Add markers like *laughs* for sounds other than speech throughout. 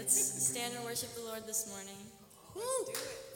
let's stand and worship the Lord this morning. Woo.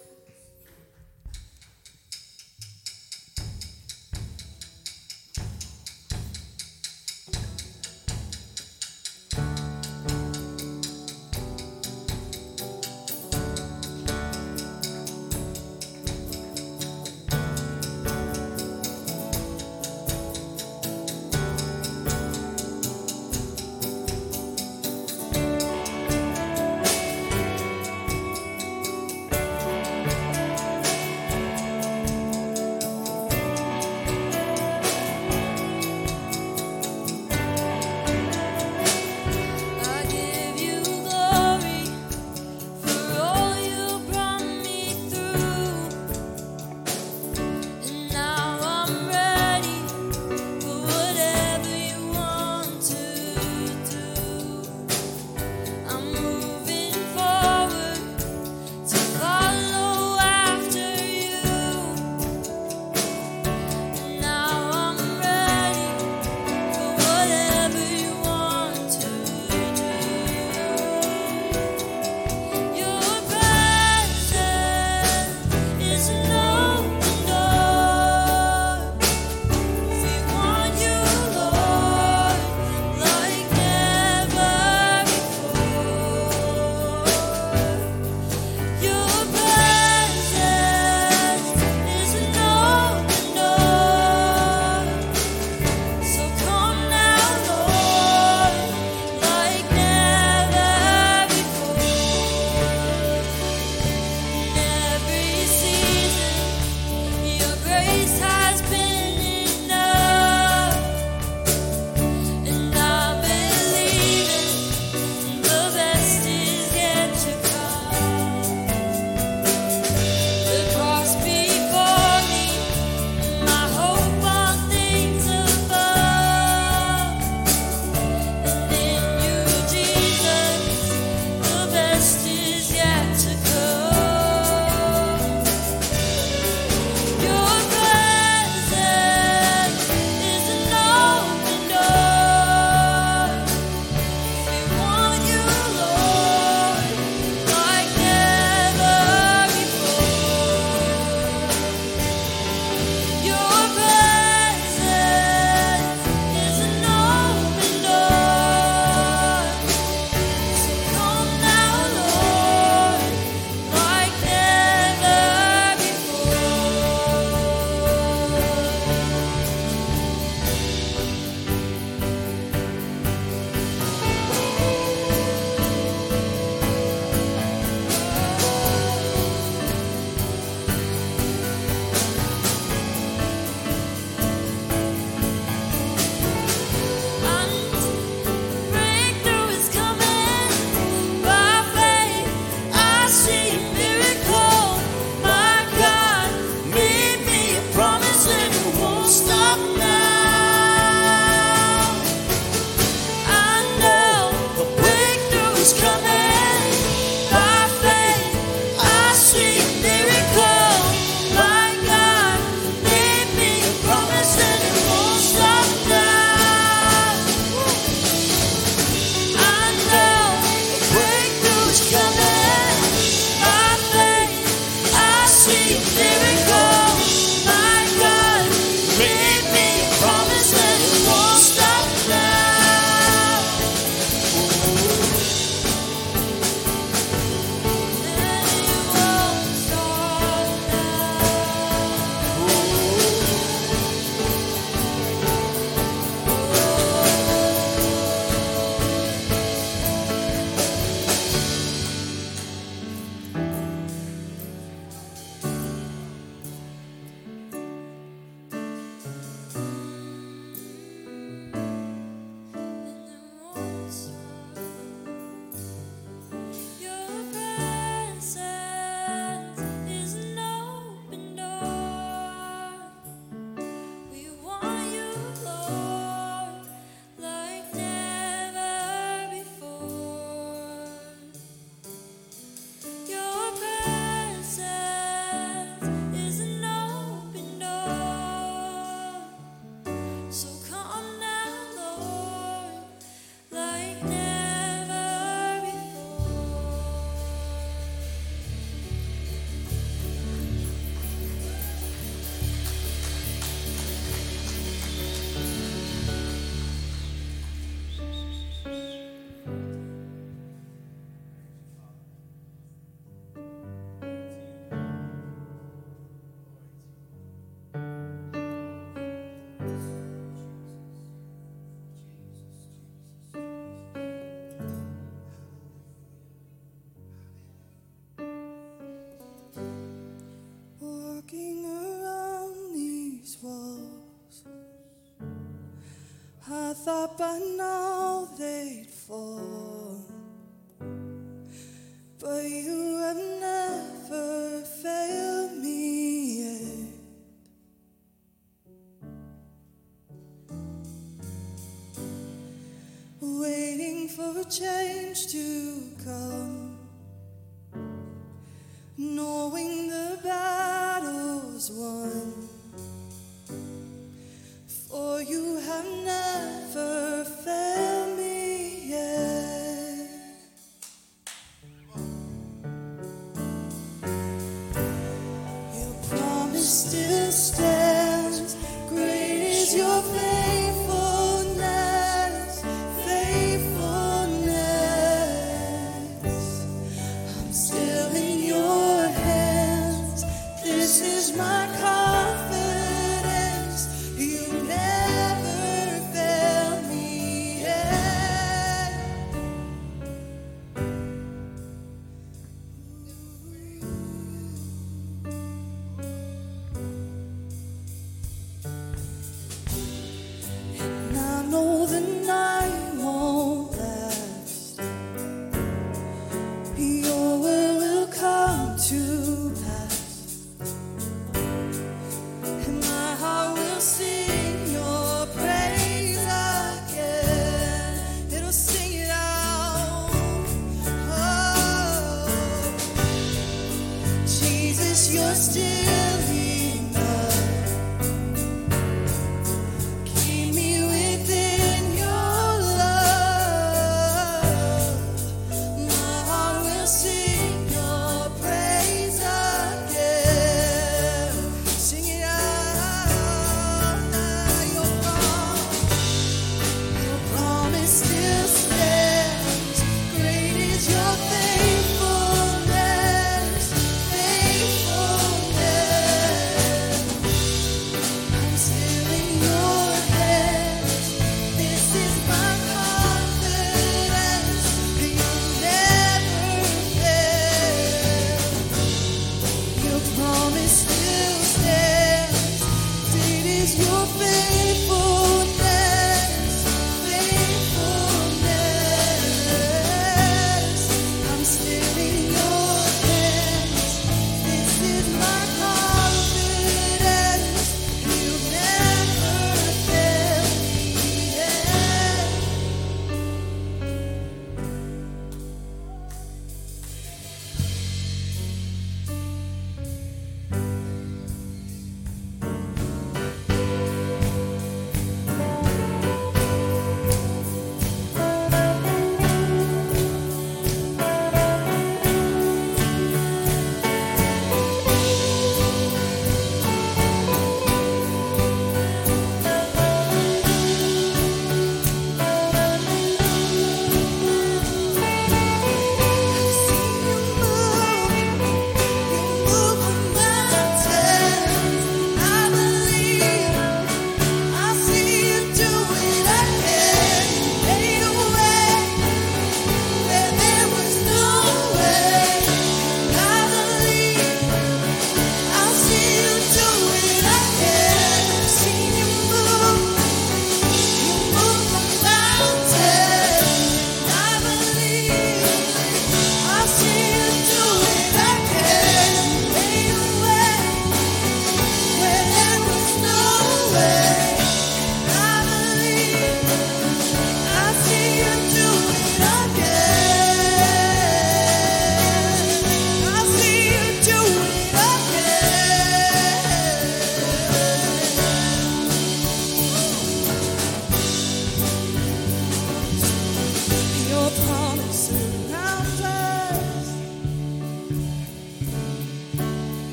Thought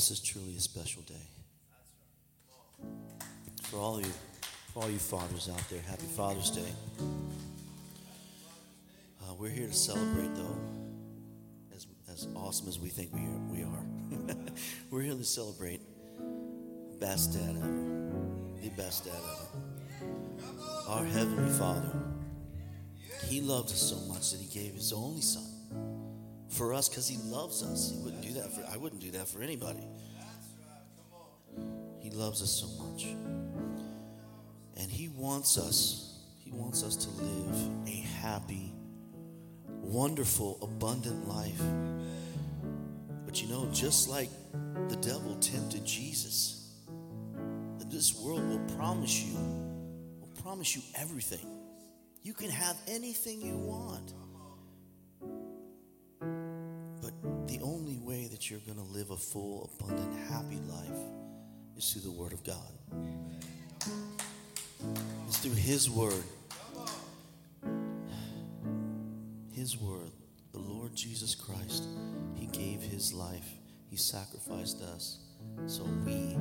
this is truly a special day. For all you, for all you fathers out there, happy Father's Day. Uh, we're here to celebrate, though, as, as awesome as we think we are. We are. *laughs* we're here to celebrate best dad ever, the best dad ever. Our heavenly Father. He loved us so much that He gave His only Son for us because He loves us. He wouldn't do that for. I wouldn't do that for anybody. He loves us so much. And he wants us, he wants us to live a happy, wonderful, abundant life. But you know, just like the devil tempted Jesus, this world will promise you, will promise you everything. You can have anything you want. You're going to live a full, abundant, happy life is through the Word of God. It's through His Word. His Word, the Lord Jesus Christ, He gave His life, He sacrificed us so we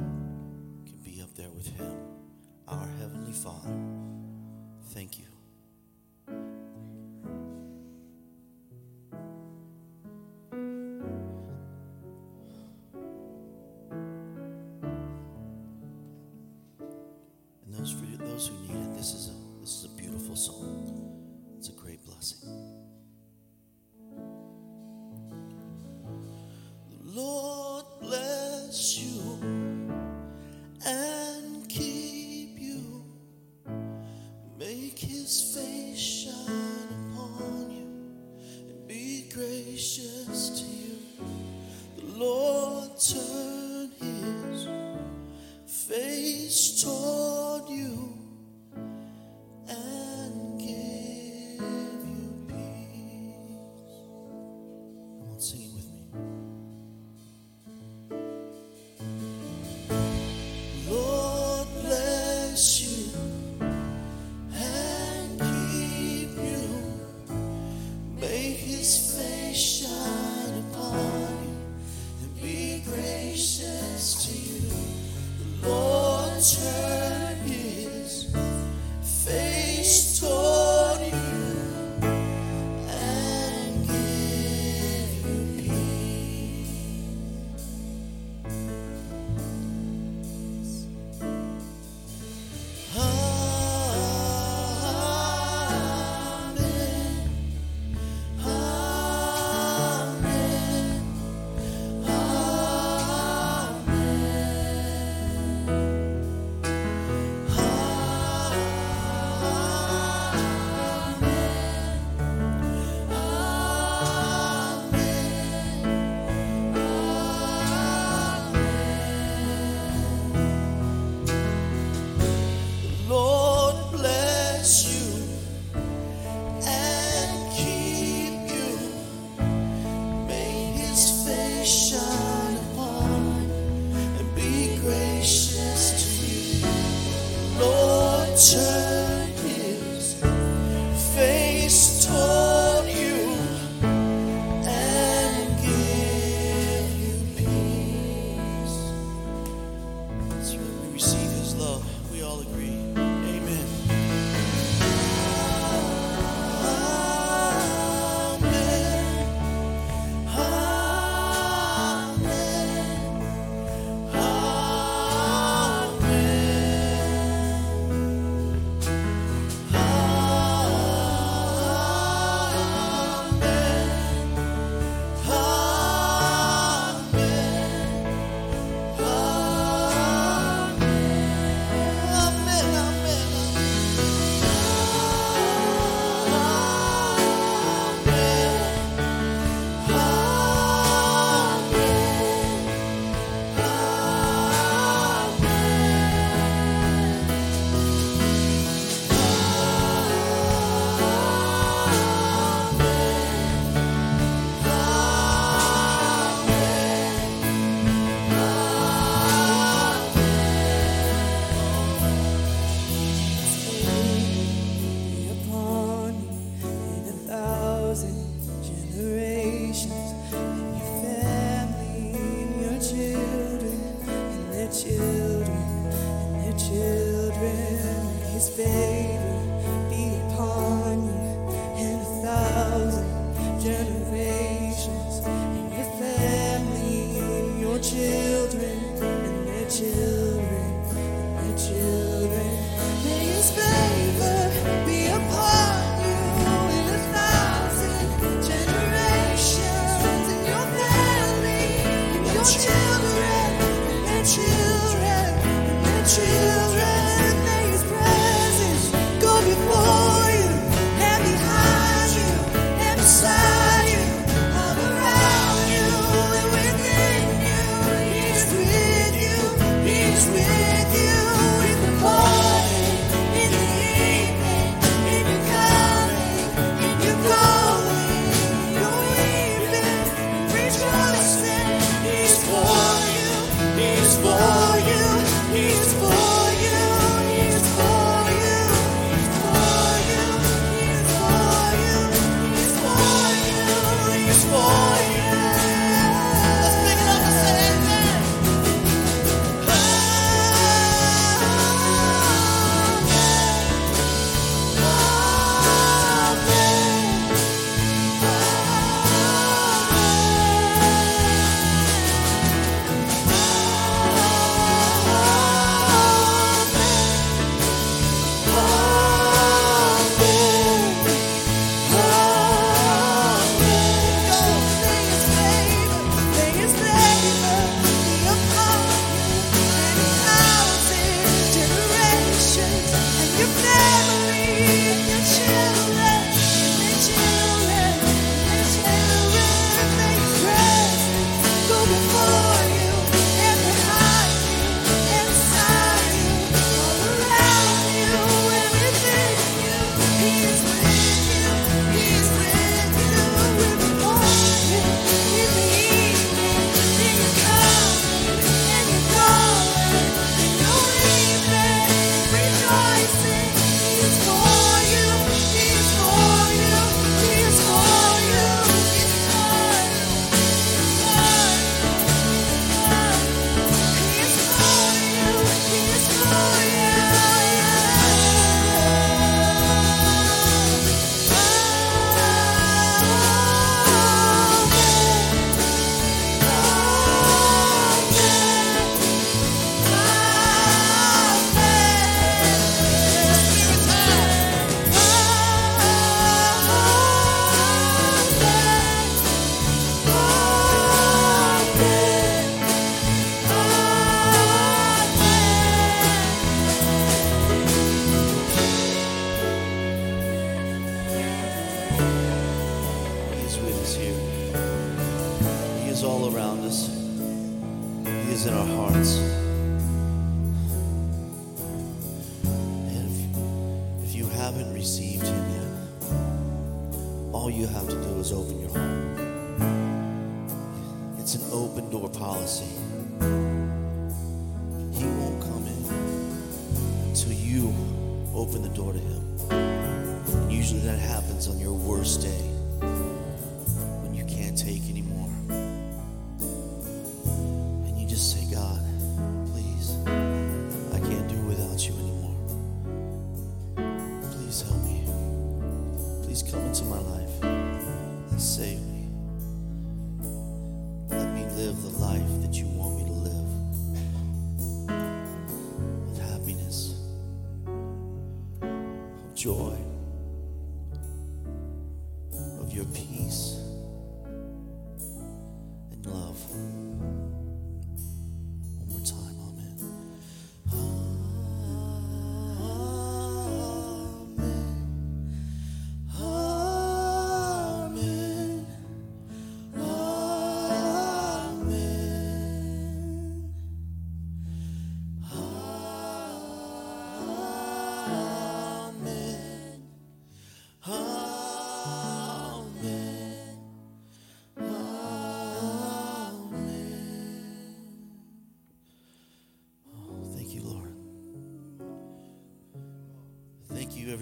can be up there with Him, our Heavenly Father. Thank you.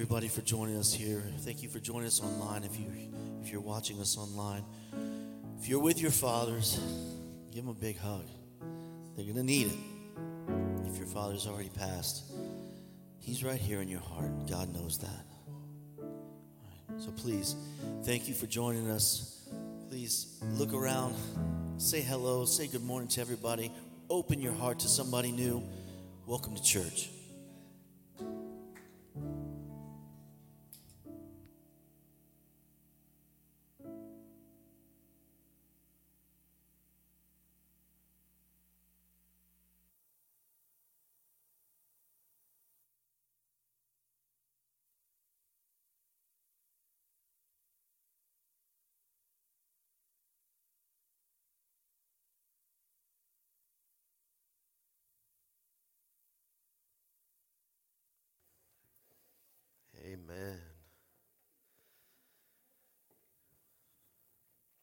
Everybody, for joining us here. Thank you for joining us online. If you if you're watching us online, if you're with your fathers, give them a big hug. They're gonna need it. If your father's already passed, he's right here in your heart. God knows that. So please, thank you for joining us. Please look around, say hello, say good morning to everybody. Open your heart to somebody new. Welcome to church.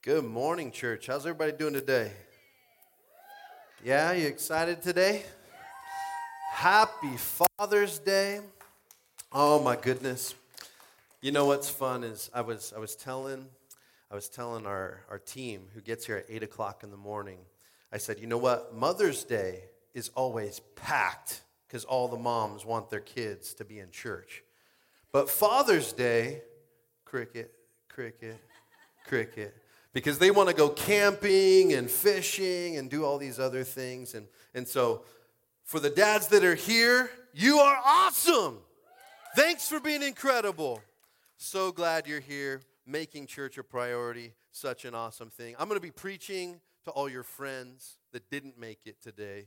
Good morning, church. How's everybody doing today? Yeah, you excited today? Happy Father's Day. Oh my goodness. You know what's fun is I was I was telling I was telling our, our team who gets here at eight o'clock in the morning, I said, you know what? Mother's Day is always packed because all the moms want their kids to be in church. But Father's Day, cricket, cricket, cricket, because they want to go camping and fishing and do all these other things. And, and so, for the dads that are here, you are awesome. Thanks for being incredible. So glad you're here, making church a priority. Such an awesome thing. I'm going to be preaching to all your friends that didn't make it today.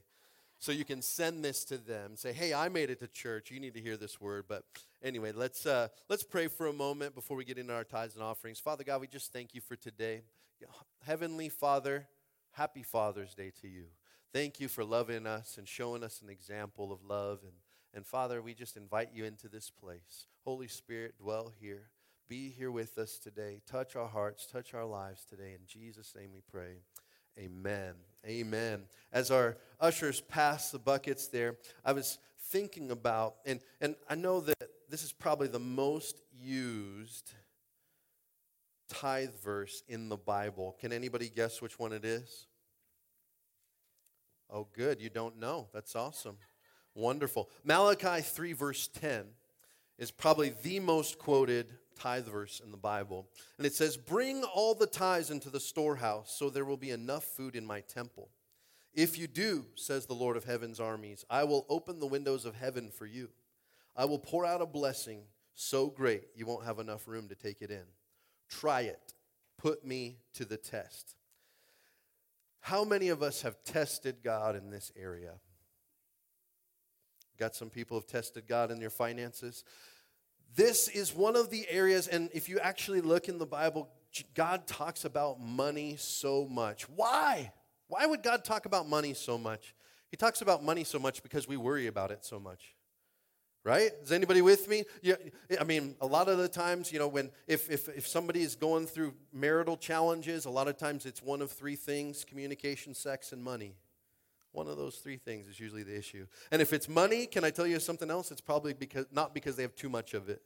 So you can send this to them. Say, "Hey, I made it to church. You need to hear this word." But anyway, let's uh, let's pray for a moment before we get into our tithes and offerings. Father God, we just thank you for today. Heavenly Father, happy Father's Day to you. Thank you for loving us and showing us an example of love. And, and Father, we just invite you into this place. Holy Spirit, dwell here. Be here with us today. Touch our hearts, touch our lives today. In Jesus' name we pray. Amen. Amen. As our ushers pass the buckets there, I was thinking about, and, and I know that this is probably the most used tithe verse in the Bible. Can anybody guess which one it is? Oh, good. You don't know. That's awesome. Wonderful. Malachi 3, verse 10 is probably the most quoted tithe verse in the Bible. And it says, Bring all the tithes into the storehouse, so there will be enough food in my temple. If you do, says the Lord of heaven's armies, I will open the windows of heaven for you. I will pour out a blessing so great you won't have enough room to take it in. Try it. Put me to the test. How many of us have tested God in this area? Got some people have tested God in their finances. This is one of the areas, and if you actually look in the Bible, God talks about money so much. Why? Why would God talk about money so much? He talks about money so much because we worry about it so much. Right? Is anybody with me? Yeah, I mean, a lot of the times, you know, when if, if if somebody is going through marital challenges, a lot of times it's one of three things: communication, sex, and money. One of those three things is usually the issue. And if it's money, can I tell you something else? It's probably because not because they have too much of it.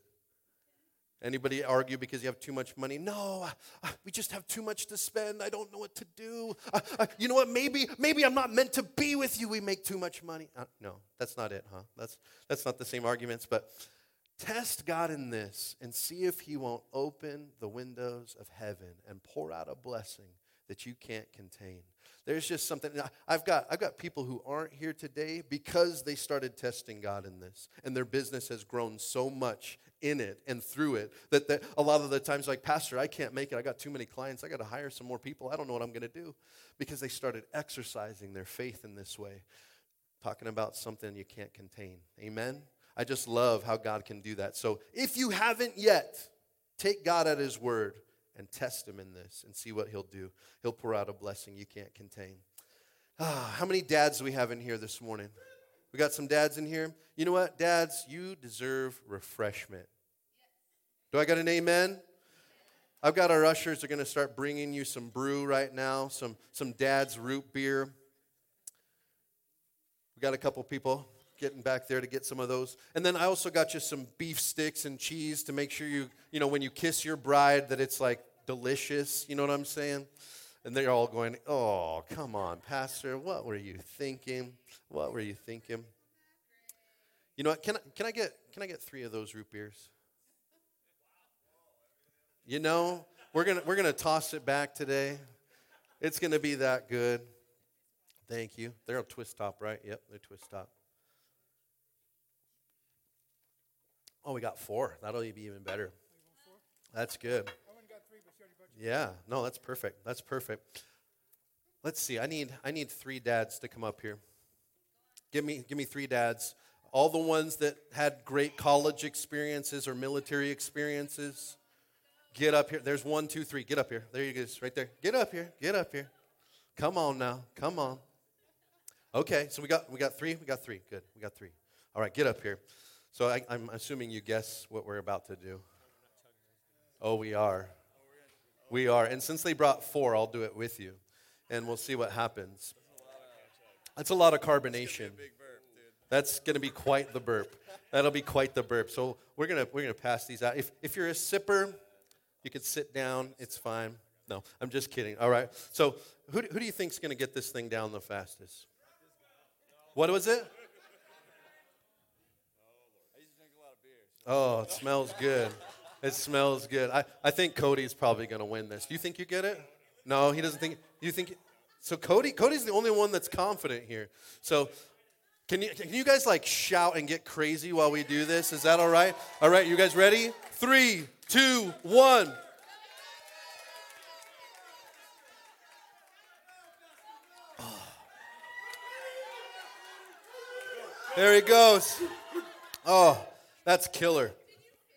Anybody argue because you have too much money? No, we just have too much to spend. I don't know what to do. you know what? Maybe, maybe I'm not meant to be with you. We make too much money. Uh, no, that's not it, huh? That's that's not the same arguments. But test God in this and see if He won't open the windows of heaven and pour out a blessing that you can't contain. There's just something. I've got I've got people who aren't here today because they started testing God in this, and their business has grown so much in it and through it that, that a lot of the times like pastor i can't make it. I got too many clients. I got to hire some more people. I don't know what i'm going to do. Because they started exercising their faith in this way. Talking about something you can't contain. Amen? I just love how god can do that. So if you haven't yet take god at his word and test him in this and see what he'll do he'll pour out a blessing you can't contain ah, how many dads do we have in here this morning we got some dads in here. You know what, dads? You deserve refreshment. Do I got an amen? I've got our ushers are going to start bringing you some brew right now, some some dad's root beer. We got a couple people getting back there to get some of those. And then I also got you some beef sticks and cheese to make sure you, you know, when you kiss your bride that it's like delicious, you know what I'm saying? And they're all going, Oh, come on, Pastor, what were you thinking? What were you thinking? You know what? Can I, can I, get, can I get three of those root beers? You know, we're going we're gonna toss it back today. It's going to be that good. Thank you. They're a twist top, right? Yep, they're twist top. Oh, we got four. That'll be even better. That's good. Yeah, no, that's perfect. That's perfect. Let's see. I need I need three dads to come up here. Give me give me three dads. All the ones that had great college experiences or military experiences. Get up here. There's one, two, three. Get up here. There you go. Right there. Get up here. Get up here. Come on now. Come on. Okay, so we got we got three. We got three. Good. We got three. All right, get up here. So I, I'm assuming you guess what we're about to do. Oh, we are. We are. And since they brought four, I'll do it with you. And we'll see what happens. That's a lot of carbonation. That's going to be quite the burp. That'll be quite the burp. So we're going to we're going to pass these out. If, if you're a sipper, you can sit down. It's fine. No, I'm just kidding. All right. So who, who do you think is going to get this thing down the fastest? What was it? Oh, oh it smells good. It smells good. I, I think Cody's probably going to win this. Do you think you get it? No, he doesn't think. You think? So Cody, Cody's the only one that's confident here. So can you can you guys like shout and get crazy while we do this? Is that all right? All right, you guys ready? Three, two, one. There he goes. Oh, that's killer.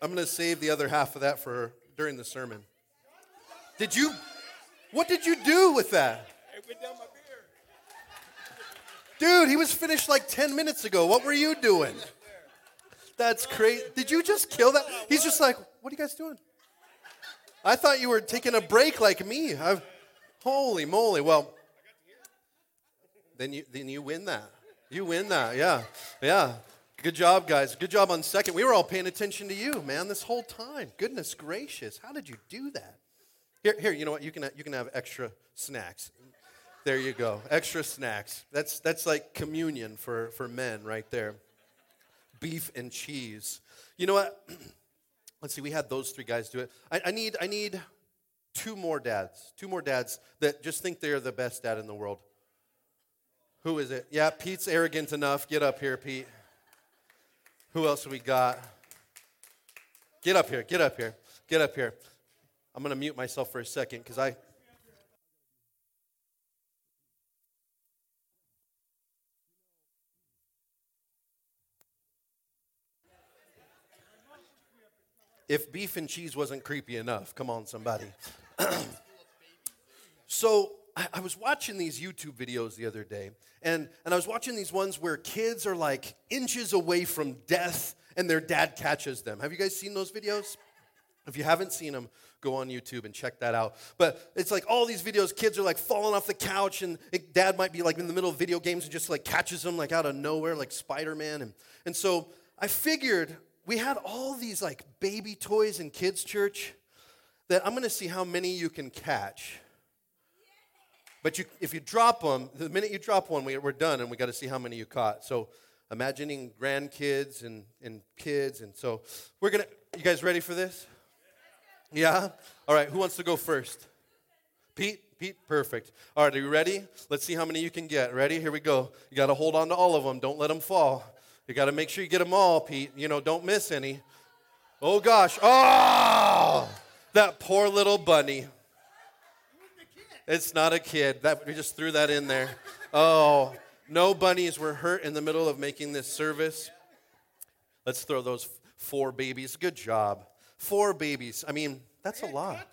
I'm going to save the other half of that for during the sermon. Did you? What did you do with that? Dude, he was finished like 10 minutes ago. What were you doing? That's crazy. Did you just kill that? He's just like, what are you guys doing? I thought you were taking a break like me. I've, holy moly. Well, then you, then you win that. You win that. Yeah. Yeah. Good job, guys. Good job on second. We were all paying attention to you, man, this whole time. Goodness gracious. How did you do that? Here, here, you know what? You can, you can have extra snacks. There you go. Extra snacks. That's, that's like communion for, for men right there. Beef and cheese. You know what? *clears throat* Let's see, we had those three guys do it. I, I, need, I need two more dads. Two more dads that just think they're the best dad in the world. Who is it? Yeah, Pete's arrogant enough. Get up here, Pete. Who else we got? Get up here, get up here, get up here. I'm going to mute myself for a second because I. if beef and cheese wasn't creepy enough. Come on, somebody. *clears throat* so I, I was watching these YouTube videos the other day, and, and I was watching these ones where kids are like inches away from death and their dad catches them. Have you guys seen those videos? If you haven't seen them, go on YouTube and check that out. But it's like all these videos, kids are like falling off the couch, and it, dad might be like in the middle of video games and just like catches them like out of nowhere, like Spider Man. And, and so I figured we had all these like baby toys in kids' church that I'm gonna see how many you can catch. But you, if you drop them, the minute you drop one, we, we're done, and we got to see how many you caught. So, imagining grandkids and, and kids, and so we're gonna. You guys ready for this? Yeah? All right, who wants to go first? Pete? Pete, perfect. All right, are you ready? Let's see how many you can get. Ready? Here we go. You got to hold on to all of them. Don't let them fall. You got to make sure you get them all, Pete. You know, don't miss any. Oh gosh. Oh! That poor little bunny. It's not a kid. That we just threw that in there. Oh, no bunnies were hurt in the middle of making this service. Let's throw those four babies. Good job. Four babies. I mean, that's a lot.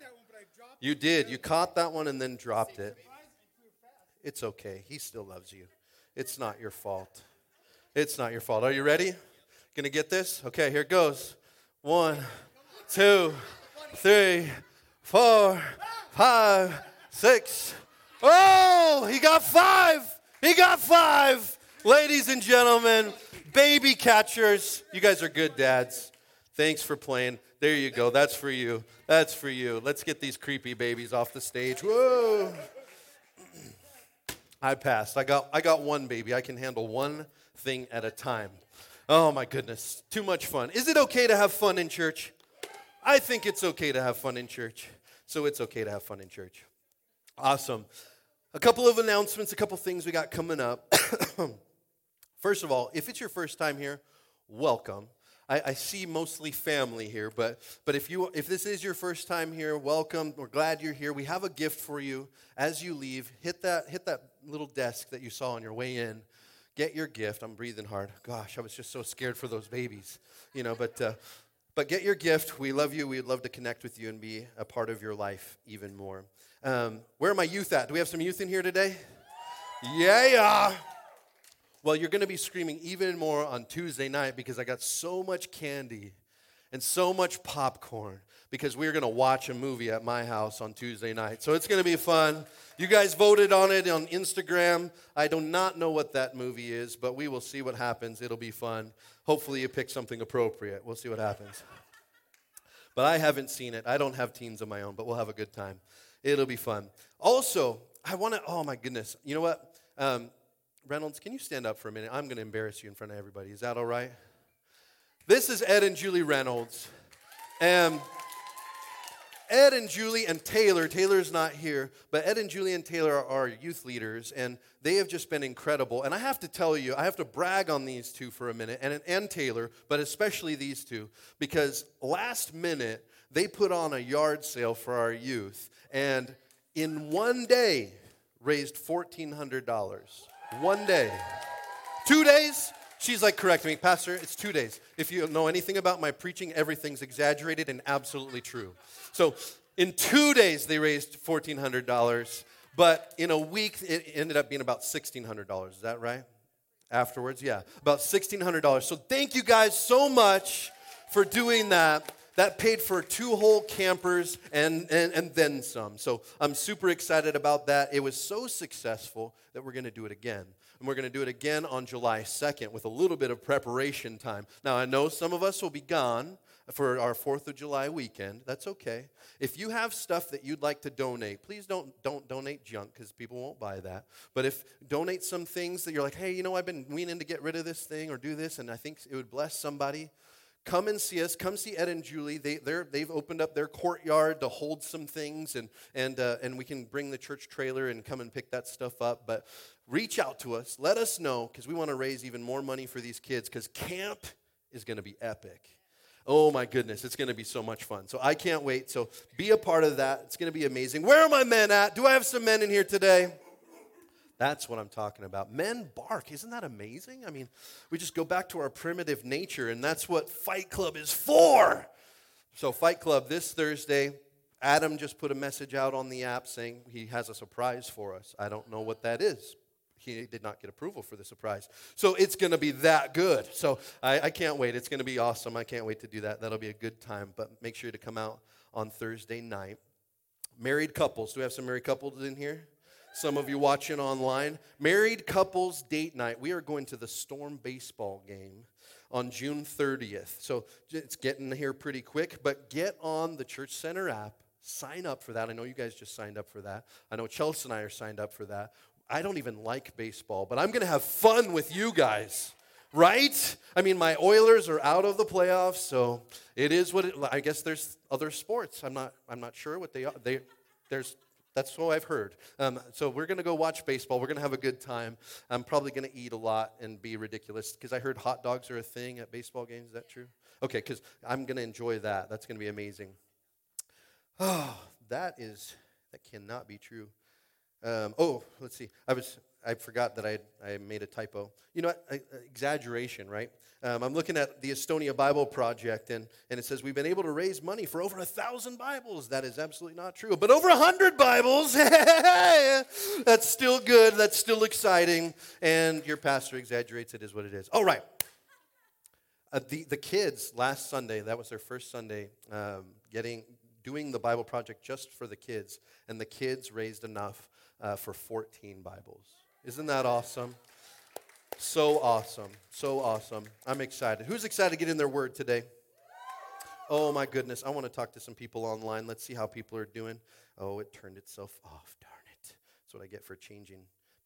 You did. You caught that one and then dropped it. It's okay. He still loves you. It's not your fault. It's not your fault. Are you ready? Gonna get this? Okay, here goes. One, two, three, four, five, six. Oh, he got five. He got five. Ladies and gentlemen, baby catchers. You guys are good dads. Thanks for playing. There you go. That's for you. That's for you. Let's get these creepy babies off the stage. Whoa. I passed. I got I got one baby. I can handle one thing at a time. Oh my goodness. Too much fun. Is it okay to have fun in church? I think it's okay to have fun in church. So it's okay to have fun in church. Awesome. A couple of announcements, a couple things we got coming up. *coughs* First of all, if it's your first time here, welcome. I, I, see mostly family here, but, but if, you, if this is your first time here, welcome. We're glad you're here. We have a gift for you as you leave. Hit that, hit that little desk that you saw on your way in. Get your gift. I'm breathing hard. Gosh, I was just so scared for those babies, you know, but, uh, but get your gift. We love you. We'd love to connect with you and be a part of your life even more. Um, where are my youth at? Do we have some youth in here today? Yeah. Well, you're going to be screaming even more on Tuesday night because I got so much candy and so much popcorn because we're going to watch a movie at my house on Tuesday night. So it's going to be fun. You guys voted on it on Instagram. I do not know what that movie is, but we will see what happens. It'll be fun. Hopefully, you pick something appropriate. We'll see what happens. But I haven't seen it. I don't have teens of my own, but we'll have a good time. It'll be fun. Also, I want to, oh my goodness. You know what? Um, Reynolds, can you stand up for a minute? I'm going to embarrass you in front of everybody. Is that all right? This is Ed and Julie Reynolds. And Ed and Julie and Taylor, Taylor's not here, but Ed and Julie and Taylor are our youth leaders, and they have just been incredible. And I have to tell you, I have to brag on these two for a minute, and, and Taylor, but especially these two, because last minute, they put on a yard sale for our youth, and in one day, raised $1,400. One day. Two days? She's like, correct me, Pastor, it's two days. If you know anything about my preaching, everything's exaggerated and absolutely true. So in two days, they raised $1,400, but in a week, it ended up being about $1,600. Is that right? Afterwards, yeah, about $1,600. So thank you guys so much for doing that that paid for two whole campers and, and, and then some. So I'm super excited about that. It was so successful that we're going to do it again. And we're going to do it again on July 2nd with a little bit of preparation time. Now, I know some of us will be gone for our 4th of July weekend. That's okay. If you have stuff that you'd like to donate, please don't, don't donate junk because people won't buy that. But if donate some things that you're like, hey, you know, I've been meaning to get rid of this thing or do this, and I think it would bless somebody, come and see us. Come see Ed and Julie. They, they've opened up their courtyard to hold some things, and, and, uh, and we can bring the church trailer and come and pick that stuff up. But reach out to us. Let us know because we want to raise even more money for these kids because camp is going to be epic. Oh my goodness, it's going to be so much fun. So I can't wait. So be a part of that. It's going to be amazing. Where are my men at? Do I have some men in here today? That's what I'm talking about. Men bark. Isn't that amazing? I mean, we just go back to our primitive nature, and that's what Fight Club is for. So, Fight Club this Thursday. Adam just put a message out on the app saying he has a surprise for us. I don't know what that is. He did not get approval for the surprise. So, it's going to be that good. So, I, I can't wait. It's going to be awesome. I can't wait to do that. That'll be a good time. But make sure to come out on Thursday night. Married couples. Do we have some married couples in here? Some of you watching online. Married couples date night. We are going to the Storm baseball game on June 30th. So it's getting here pretty quick, but get on the Church Center app. Sign up for that. I know you guys just signed up for that. I know Chelsea and I are signed up for that. I don't even like baseball, but I'm going to have fun with you guys right? I mean, my Oilers are out of the playoffs, so it is what it. I guess there's other sports. I'm not. I'm not sure what they are. They, there's. That's what I've heard. Um, so we're gonna go watch baseball. We're gonna have a good time. I'm probably gonna eat a lot and be ridiculous because I heard hot dogs are a thing at baseball games. Is that true? Okay, because I'm gonna enjoy that. That's gonna be amazing. Oh, *sighs* that is that cannot be true. Um, oh, let's see. I was I forgot that I, I made a typo. You know, what? exaggeration, right? Um, I'm looking at the Estonia Bible Project, and, and it says we've been able to raise money for over a thousand Bibles. That is absolutely not true. But over a hundred Bibles, *laughs* that's still good. That's still exciting. And your pastor exaggerates it, is what it is. All right. Uh, the, the kids last Sunday, that was their first Sunday, um, getting doing the Bible project just for the kids, and the kids raised enough uh, for 14 Bibles. Isn't that awesome? So awesome. So awesome. I'm excited. Who's excited to get in their word today? Oh my goodness. I want to talk to some people online. Let's see how people are doing. Oh, it turned itself off. Darn it. That's what I get for changing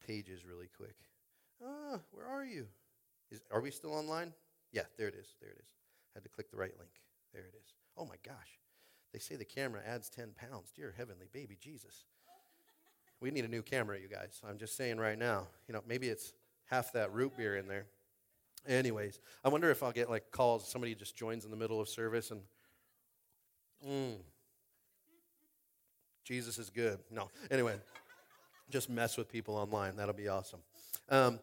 pages really quick. Ah, where are you? Is, are we still online? Yeah, there it is. There it is. Had to click the right link. There it is. Oh my gosh. They say the camera adds 10 pounds. Dear heavenly baby Jesus. We need a new camera, you guys. I'm just saying right now. You know, maybe it's half that root beer in there. Anyways, I wonder if I'll get like calls. Somebody just joins in the middle of service and, mm, Jesus is good. No, anyway, just mess with people online. That'll be awesome. Um,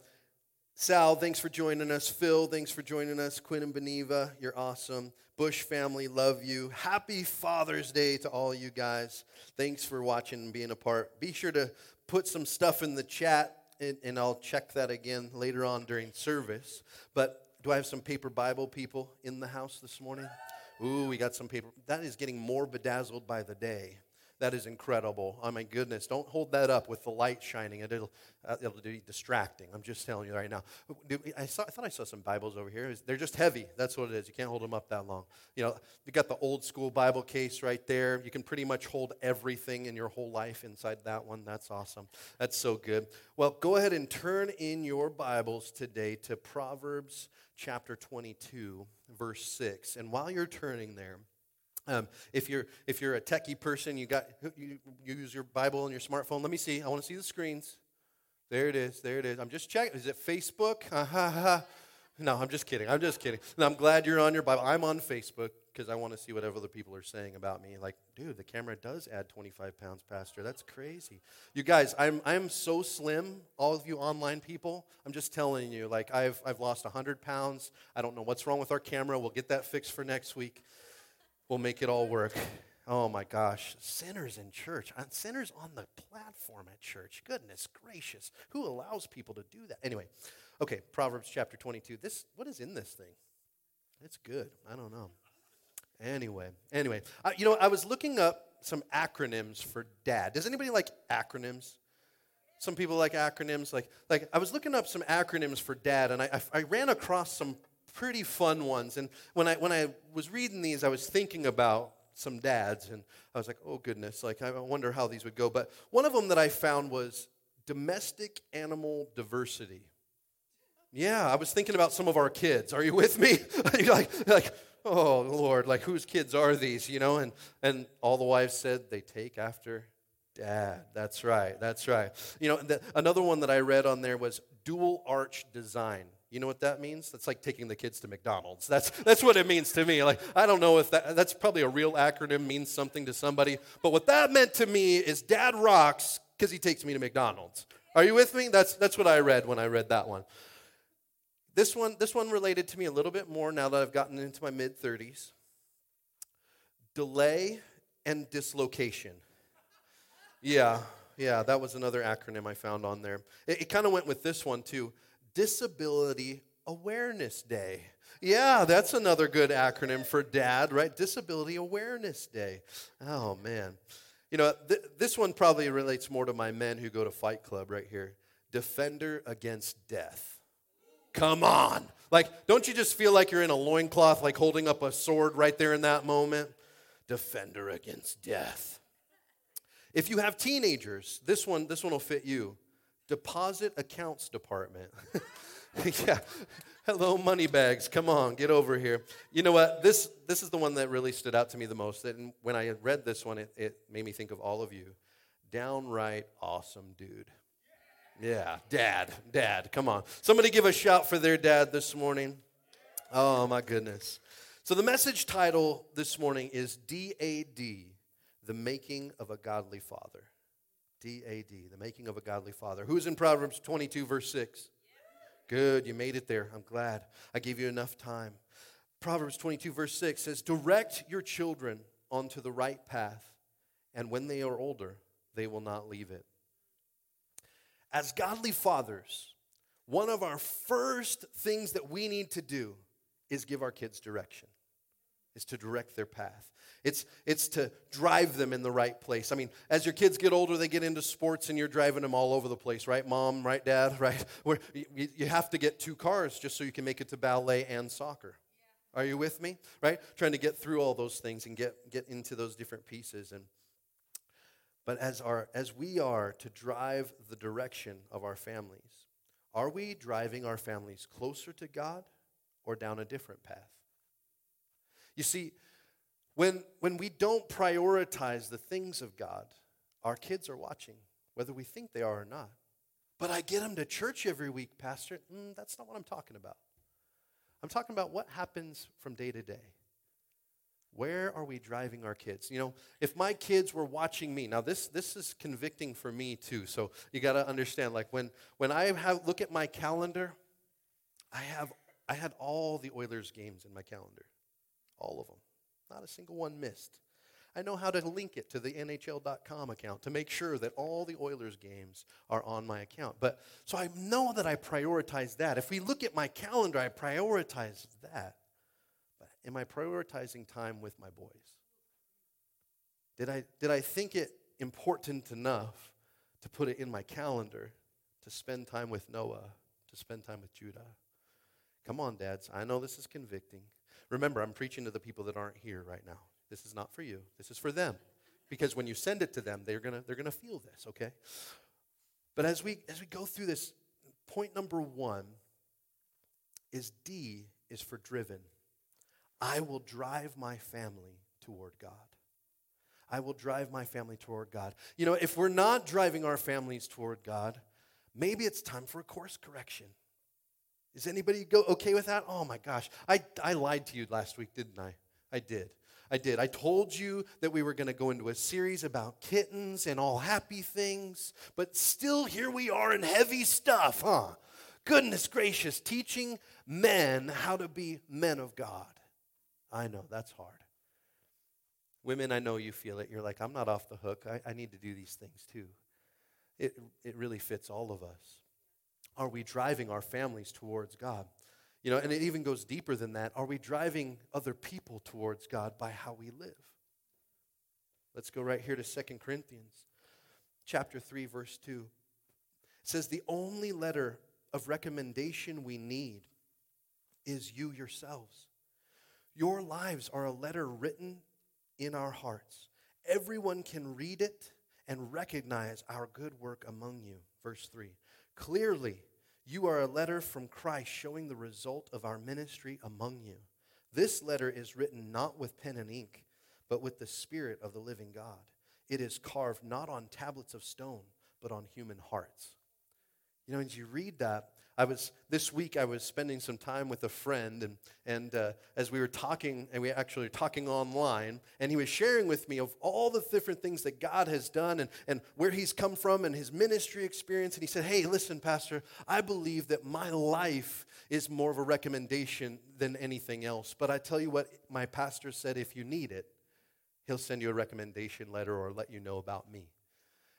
Sal, thanks for joining us. Phil, thanks for joining us. Quinn and Beneva, you're awesome. Bush family, love you. Happy Father's Day to all you guys. Thanks for watching and being a part. Be sure to put some stuff in the chat, and, and I'll check that again later on during service. But do I have some paper Bible people in the house this morning? Ooh, we got some paper. That is getting more bedazzled by the day. That is incredible. Oh my goodness. Don't hold that up with the light shining. It'll, uh, it'll be distracting. I'm just telling you right now. I, saw, I thought I saw some Bibles over here. They're just heavy. That's what it is. You can't hold them up that long. You know, you got the old school Bible case right there. You can pretty much hold everything in your whole life inside that one. That's awesome. That's so good. Well, go ahead and turn in your Bibles today to Proverbs chapter 22, verse 6. And while you're turning there, um, if you're if you're a techie person, you got you, you use your Bible and your smartphone. Let me see. I want to see the screens. There it is. There it is. I'm just checking. Is it Facebook? Uh-huh. *laughs* No, I'm just kidding. I'm just kidding. I'm glad you're on your Bible. I'm on Facebook because I want to see what other people are saying about me. Like, dude, the camera does add 25 pounds, Pastor. That's crazy. You guys, I'm, I'm so slim, all of you online people. I'm just telling you, like, I've, I've lost 100 pounds. I don't know what's wrong with our camera. We'll get that fixed for next week. We'll make it all work. Oh my gosh, sinners in church, uh, sinners on the platform at church. Goodness gracious, who allows people to do that? Anyway, okay, Proverbs chapter 22. This what is in this thing? It's good. I don't know. Anyway, anyway, uh, you know, I was looking up some acronyms for dad. Does anybody like acronyms? Some people like acronyms. Like, like I was looking up some acronyms for dad, and I, I, I ran across some pretty fun ones. And when I, when I was reading these, I was thinking about some dads, and I was like, oh goodness, like I wonder how these would go. But one of them that I found was domestic animal diversity. Yeah, I was thinking about some of our kids. Are you with me? *laughs* like, like, oh Lord, like whose kids are these? You know, and and all the wives said they take after dad. That's right. That's right. You know, the, another one that I read on there was dual arch design. You know what that means? That's like taking the kids to McDonald's. That's, that's what it means to me. Like, I don't know if that, that's probably a real acronym, means something to somebody. But what that meant to me is dad rocks because he takes me to McDonald's. Are you with me? That's, that's what I read when I read that one. This one, this one related to me a little bit more now that I've gotten into my mid 30s. delay and dislocation. Yeah, yeah, that was another acronym I found on there. It, it kind of went with this one too Disability Awareness Day. Yeah, that's another good acronym for dad, right? Disability Awareness Day. Oh, man. You know, th- this one probably relates more to my men who go to Fight Club right here. Defender against death. Come on. Like, don't you just feel like you're in a loincloth, like holding up a sword right there in that moment? Defender against death. If you have teenagers, this one, this one will fit you. Deposit accounts department. *laughs* yeah. Hello, money bags. Come on, get over here. You know what? This this is the one that really stood out to me the most. And when I read this one, it, it made me think of all of you. Downright awesome dude. Yeah, dad, dad. Come on. Somebody give a shout for their dad this morning. Oh my goodness. So the message title this morning is DAD, the making of a godly father. DAD, the making of a godly father. Who's in Proverbs 22, verse 6? Good, you made it there. I'm glad. I gave you enough time. Proverbs 22, verse 6 says, Direct your children onto the right path, and when they are older, they will not leave it. As godly fathers, one of our first things that we need to do is give our kids direction, is to direct their path. It's, it's to drive them in the right place. I mean, as your kids get older, they get into sports and you're driving them all over the place, right? Mom, right, dad, *laughs* right? Where you, you have to get two cars just so you can make it to ballet and soccer. Are you with me? Right? Trying to get through all those things and get, get into those different pieces. And but as our as we are to drive the direction of our families, are we driving our families closer to God or down a different path? You see, when when we don't prioritize the things of God, our kids are watching, whether we think they are or not. But I get them to church every week, Pastor. Mm, that's not what I'm talking about. I'm talking about what happens from day to day. Where are we driving our kids? You know, if my kids were watching me, now this this is convicting for me too. So you got to understand like when when I have look at my calendar, I have I had all the Oilers games in my calendar. All of them. Not a single one missed. I know how to link it to the NHL.com account to make sure that all the Oilers games are on my account. But so I know that I prioritize that. If we look at my calendar, I prioritize that. But am I prioritizing time with my boys? Did I, did I think it important enough to put it in my calendar to spend time with Noah, to spend time with Judah? Come on, dads. I know this is convicting. Remember, I'm preaching to the people that aren't here right now. This is not for you. This is for them. Because when you send it to them, they're going to they're to feel this, okay? But as we as we go through this point number 1 is D is for driven. I will drive my family toward God. I will drive my family toward God. You know, if we're not driving our families toward God, maybe it's time for a course correction. Is anybody go okay with that? Oh my gosh. I, I lied to you last week, didn't I? I did. I did. I told you that we were going to go into a series about kittens and all happy things, but still here we are in heavy stuff, huh? Goodness gracious, teaching men how to be men of God. I know, that's hard. Women, I know you feel it. You're like, I'm not off the hook. I, I need to do these things too. It, it really fits all of us. Are we driving our families towards God? You know, and it even goes deeper than that. Are we driving other people towards God by how we live? Let's go right here to Second Corinthians chapter 3 verse 2. It says the only letter of recommendation we need is you yourselves. Your lives are a letter written in our hearts. Everyone can read it and recognize our good work among you. Verse 3. Clearly, you are a letter from Christ showing the result of our ministry among you. This letter is written not with pen and ink, but with the Spirit of the living God. It is carved not on tablets of stone, but on human hearts. You know, as you read that, I was this week I was spending some time with a friend, and and uh, as we were talking, and we actually were talking online, and he was sharing with me of all the different things that God has done and and where he's come from and his ministry experience. And he said, "Hey, listen, Pastor, I believe that my life is more of a recommendation than anything else. But I tell you what, my pastor said, if you need it, He'll send you a recommendation letter or let you know about me.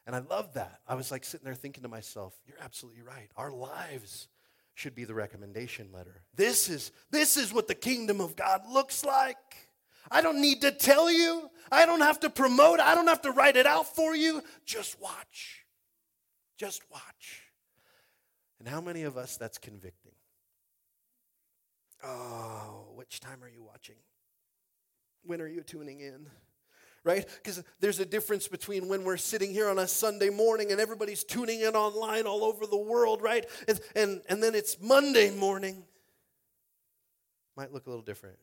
And I love that. I was like sitting there thinking to myself, you're absolutely right. Our lives should be the recommendation letter. This is this is what the kingdom of God looks like. I don't need to tell you. I don't have to promote. I don't have to write it out for you. Just watch. Just watch. And how many of us that's convicting? Oh, which time are you watching? When are you tuning in? Right? Because there's a difference between when we're sitting here on a Sunday morning and everybody's tuning in online all over the world, right? And, and, and then it's Monday morning. Might look a little different.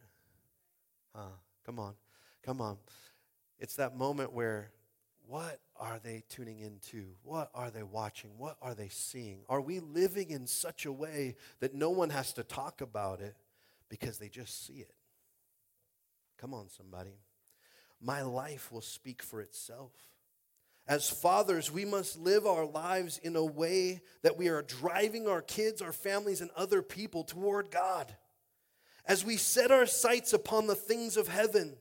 Huh? Come on. Come on. It's that moment where what are they tuning into? What are they watching? What are they seeing? Are we living in such a way that no one has to talk about it because they just see it? Come on, somebody. My life will speak for itself. As fathers, we must live our lives in a way that we are driving our kids, our families, and other people toward God. As we set our sights upon the things of heaven,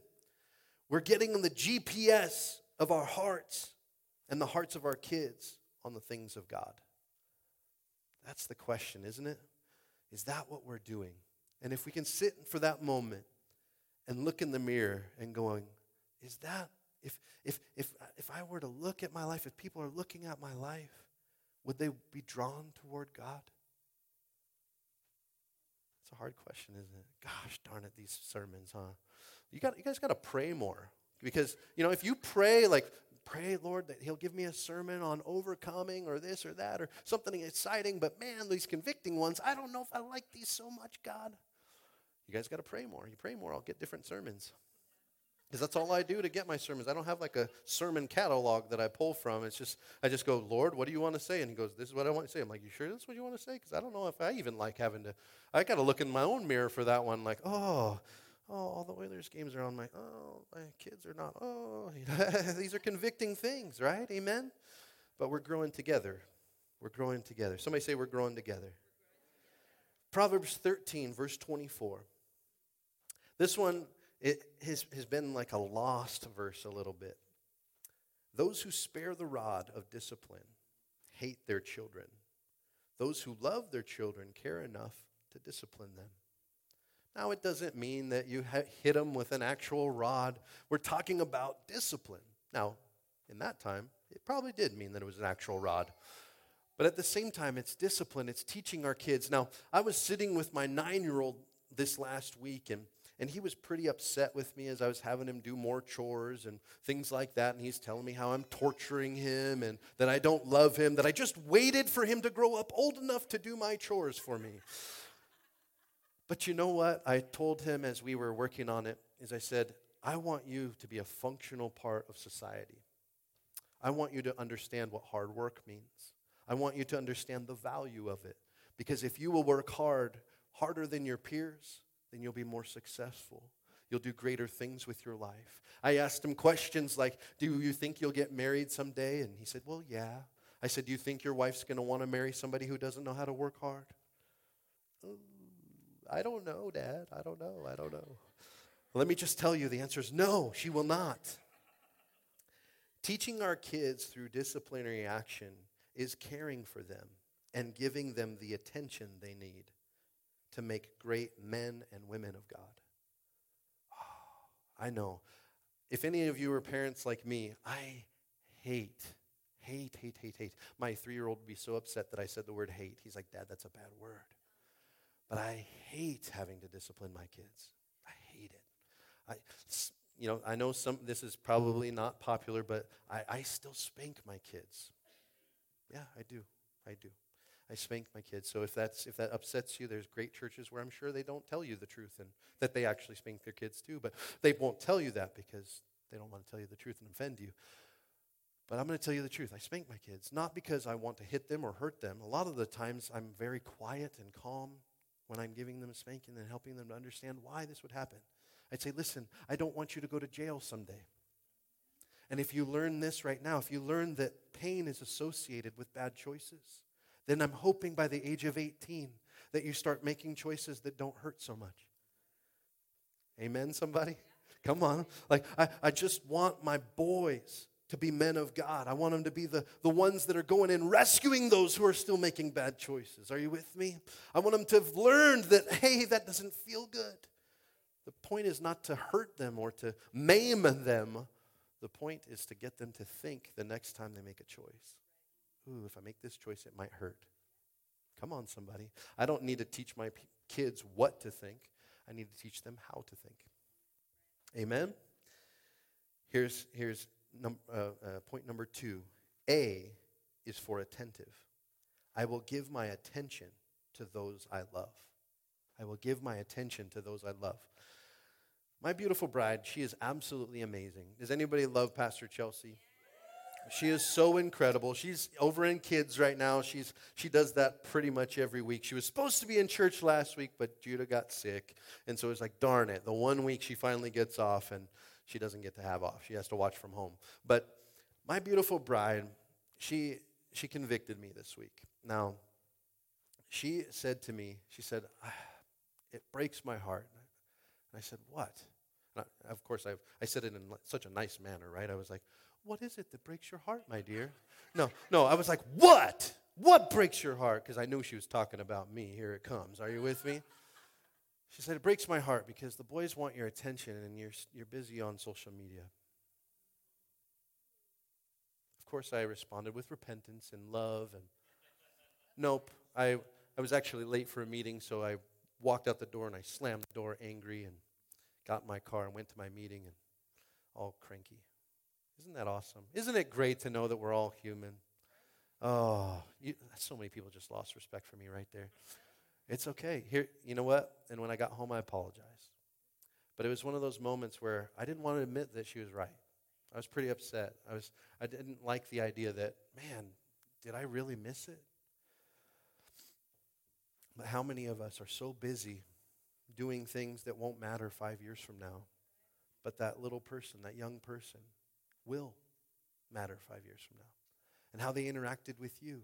we're getting on the GPS of our hearts and the hearts of our kids on the things of God. That's the question, isn't it? Is that what we're doing? And if we can sit for that moment and look in the mirror and going, is that if if if if I were to look at my life, if people are looking at my life, would they be drawn toward God? It's a hard question, isn't it? Gosh darn it, these sermons, huh? You got you guys got to pray more because you know if you pray like pray Lord that He'll give me a sermon on overcoming or this or that or something exciting, but man, these convicting ones, I don't know if I like these so much, God. You guys got to pray more. You pray more, I'll get different sermons. Because that's all I do to get my sermons. I don't have like a sermon catalog that I pull from. It's just, I just go, Lord, what do you want to say? And he goes, This is what I want to say. I'm like, You sure that's what you want to say? Because I don't know if I even like having to, I got to look in my own mirror for that one. Like, oh, oh, all the Oilers games are on my, oh, my kids are not, oh. *laughs* These are convicting things, right? Amen? But we're growing together. We're growing together. Somebody say, We're growing together. Proverbs 13, verse 24. This one it has, has been like a lost verse a little bit. Those who spare the rod of discipline hate their children. Those who love their children care enough to discipline them. Now, it doesn't mean that you hit them with an actual rod. We're talking about discipline. Now, in that time, it probably did mean that it was an actual rod. But at the same time, it's discipline, it's teaching our kids. Now, I was sitting with my nine year old this last week, and and he was pretty upset with me as I was having him do more chores and things like that. And he's telling me how I'm torturing him and that I don't love him, that I just waited for him to grow up old enough to do my chores for me. But you know what? I told him as we were working on it, is I said, I want you to be a functional part of society. I want you to understand what hard work means. I want you to understand the value of it. Because if you will work hard, harder than your peers, then you'll be more successful. You'll do greater things with your life. I asked him questions like, Do you think you'll get married someday? And he said, Well, yeah. I said, Do you think your wife's going to want to marry somebody who doesn't know how to work hard? "Oh, I don't know, Dad. I don't know. I don't know. Let me just tell you the answer is no, she will not. Teaching our kids through disciplinary action is caring for them and giving them the attention they need to make great men and women of God. Oh, I know. If any of you are parents like me, I hate, hate, hate, hate, hate. My three year old would be so upset that I said the word hate. He's like, Dad, that's a bad word. But I hate having to discipline my kids. I hate it. I, you know, I know some. This is probably not popular, but I, I still spank my kids. Yeah, I do. I do. I spank my kids. So if that's if that upsets you, there's great churches where I'm sure they don't tell you the truth and that they actually spank their kids too. But they won't tell you that because they don't want to tell you the truth and offend you. But I'm going to tell you the truth. I spank my kids, not because I want to hit them or hurt them. A lot of the times I'm very quiet and calm when I'm giving them a spanking and helping them to understand why this would happen. I'd say, listen, I don't want you to go to jail someday. And if you learn this right now, if you learn that pain is associated with bad choices, then I'm hoping by the age of 18 that you start making choices that don't hurt so much. Amen, somebody? Come on. Like, I, I just want my boys to be men of God. I want them to be the, the ones that are going in rescuing those who are still making bad choices. Are you with me? I want them to have learned that, hey, that doesn't feel good. The point is not to hurt them or to maim them. The point is to get them to think the next time they make a choice. Ooh, if I make this choice, it might hurt. Come on, somebody. I don't need to teach my p- kids what to think, I need to teach them how to think. Amen? Here's, here's num- uh, uh, point number two A is for attentive. I will give my attention to those I love. I will give my attention to those I love. My beautiful bride, she is absolutely amazing. Does anybody love Pastor Chelsea? She is so incredible. She's over in kids right now. She's she does that pretty much every week. She was supposed to be in church last week, but Judah got sick, and so it's like, darn it. The one week she finally gets off, and she doesn't get to have off. She has to watch from home. But my beautiful bride, she she convicted me this week. Now, she said to me, she said, "Ah, "It breaks my heart." And I said, "What?" I, of course, I I said it in such a nice manner, right? I was like, "What is it that breaks your heart, my dear?" No, no, I was like, "What? What breaks your heart?" Because I knew she was talking about me. Here it comes. Are you with me? She said, It breaks my heart because the boys want your attention and you're, you're busy on social media. Of course, I responded with repentance and love. And nope, I, I was actually late for a meeting, so I walked out the door and I slammed the door angry and got in my car and went to my meeting and all cranky. Isn't that awesome? Isn't it great to know that we're all human? Oh, you, so many people just lost respect for me right there. It's okay. Here, you know what? And when I got home, I apologized. But it was one of those moments where I didn't want to admit that she was right. I was pretty upset. I was I didn't like the idea that, man, did I really miss it? But how many of us are so busy doing things that won't matter 5 years from now? But that little person, that young person will matter 5 years from now. And how they interacted with you.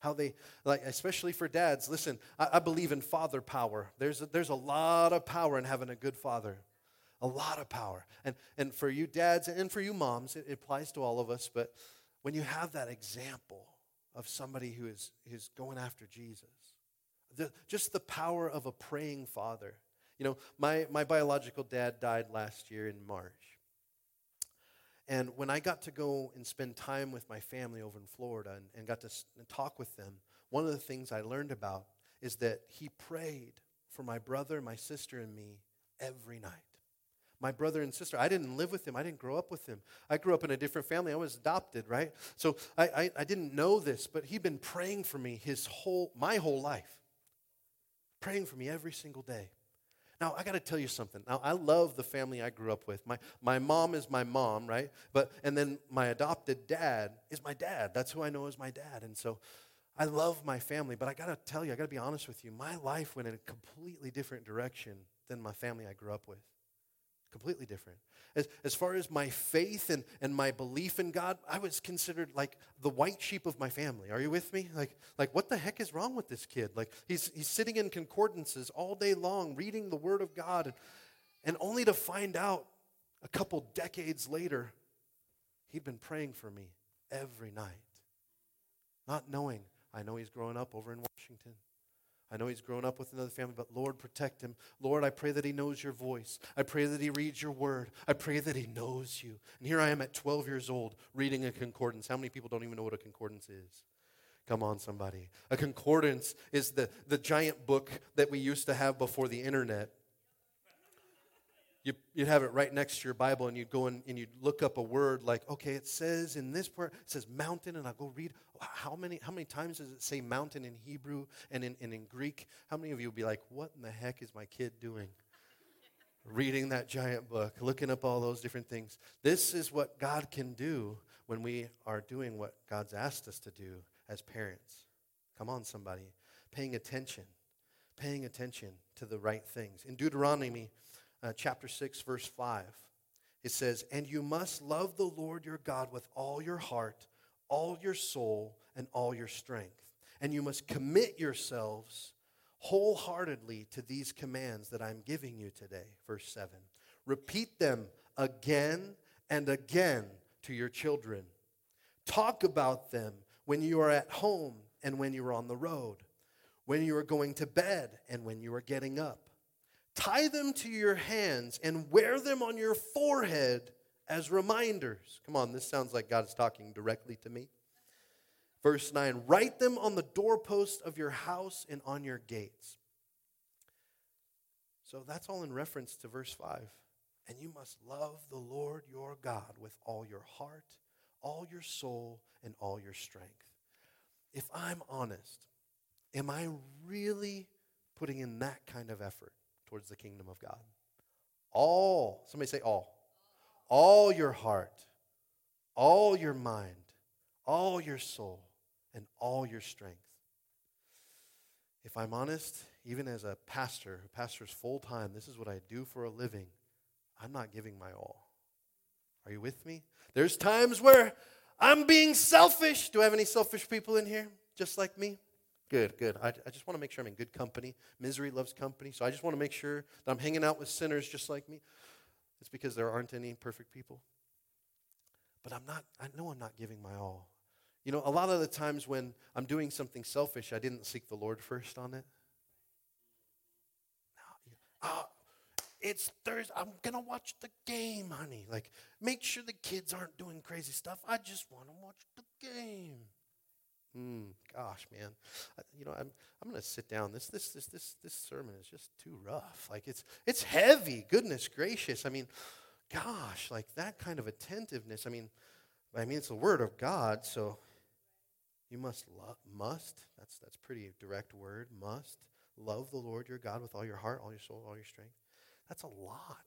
How they like especially for dads listen i, I believe in father power. There's a, there's a lot of power in having a good father. A lot of power. And and for you dads and for you moms it, it applies to all of us but when you have that example of somebody who is who's going after jesus the, just the power of a praying father. You know my my biological dad died last year in march and when I got to go and spend time with my family over in Florida and, and got to s- and talk with them, one of the things I learned about is that he prayed for my brother, my sister, and me every night. My brother and sister, I didn't live with him. I didn't grow up with him. I grew up in a different family. I was adopted, right? So I, I, I didn't know this, but he'd been praying for me his whole, my whole life. Praying for me every single day. Now, I got to tell you something. Now, I love the family I grew up with. My, my mom is my mom, right? But, and then my adopted dad is my dad. That's who I know as my dad. And so I love my family, but I got to tell you, I got to be honest with you. My life went in a completely different direction than my family I grew up with. Completely different. As, as far as my faith and, and my belief in God, I was considered like the white sheep of my family. Are you with me? Like, like what the heck is wrong with this kid? Like, he's, he's sitting in concordances all day long, reading the Word of God, and, and only to find out a couple decades later, he'd been praying for me every night. Not knowing, I know he's growing up over in Washington. I know he's grown up with another family, but Lord, protect him. Lord, I pray that he knows your voice. I pray that he reads your word. I pray that he knows you. And here I am at 12 years old reading a concordance. How many people don't even know what a concordance is? Come on, somebody. A concordance is the, the giant book that we used to have before the internet. You, you'd have it right next to your Bible, and you'd go in and you'd look up a word like, okay, it says in this part, it says mountain, and I'll go read. How many, how many times does it say mountain in Hebrew and in, and in Greek? How many of you would be like, what in the heck is my kid doing? Reading that giant book, looking up all those different things. This is what God can do when we are doing what God's asked us to do as parents. Come on, somebody. Paying attention, paying attention to the right things. In Deuteronomy uh, chapter 6, verse 5, it says, And you must love the Lord your God with all your heart, all your soul, and all your strength. And you must commit yourselves wholeheartedly to these commands that I'm giving you today. Verse 7. Repeat them again and again to your children. Talk about them when you are at home and when you are on the road, when you are going to bed and when you are getting up. Tie them to your hands and wear them on your forehead as reminders. Come on, this sounds like God is talking directly to me. Verse 9 Write them on the doorpost of your house and on your gates. So that's all in reference to verse 5. And you must love the Lord your God with all your heart, all your soul, and all your strength. If I'm honest, am I really putting in that kind of effort towards the kingdom of God? All, somebody say all. All your heart, all your mind, all your soul, and all your strength. If I'm honest, even as a pastor who pastors full time, this is what I do for a living. I'm not giving my all. Are you with me? There's times where I'm being selfish. Do I have any selfish people in here just like me? Good, good. I, I just want to make sure I'm in good company. Misery loves company. So I just want to make sure that I'm hanging out with sinners just like me. It's because there aren't any perfect people. But I'm not, I know I'm not giving my all. You know, a lot of the times when I'm doing something selfish, I didn't seek the Lord first on it. Uh, it's Thursday. I'm going to watch the game, honey. Like, make sure the kids aren't doing crazy stuff. I just want to watch the game. Hmm, gosh, man. I, you know, I'm, I'm to sit down. This, this, this, this, this sermon is just too rough. Like, it's, it's heavy. Goodness gracious. I mean, gosh, like that kind of attentiveness. I mean, I mean, it's the word of God, so you must love, must, that's, that's pretty direct word, must love the Lord your God with all your heart, all your soul, all your strength. That's a lot.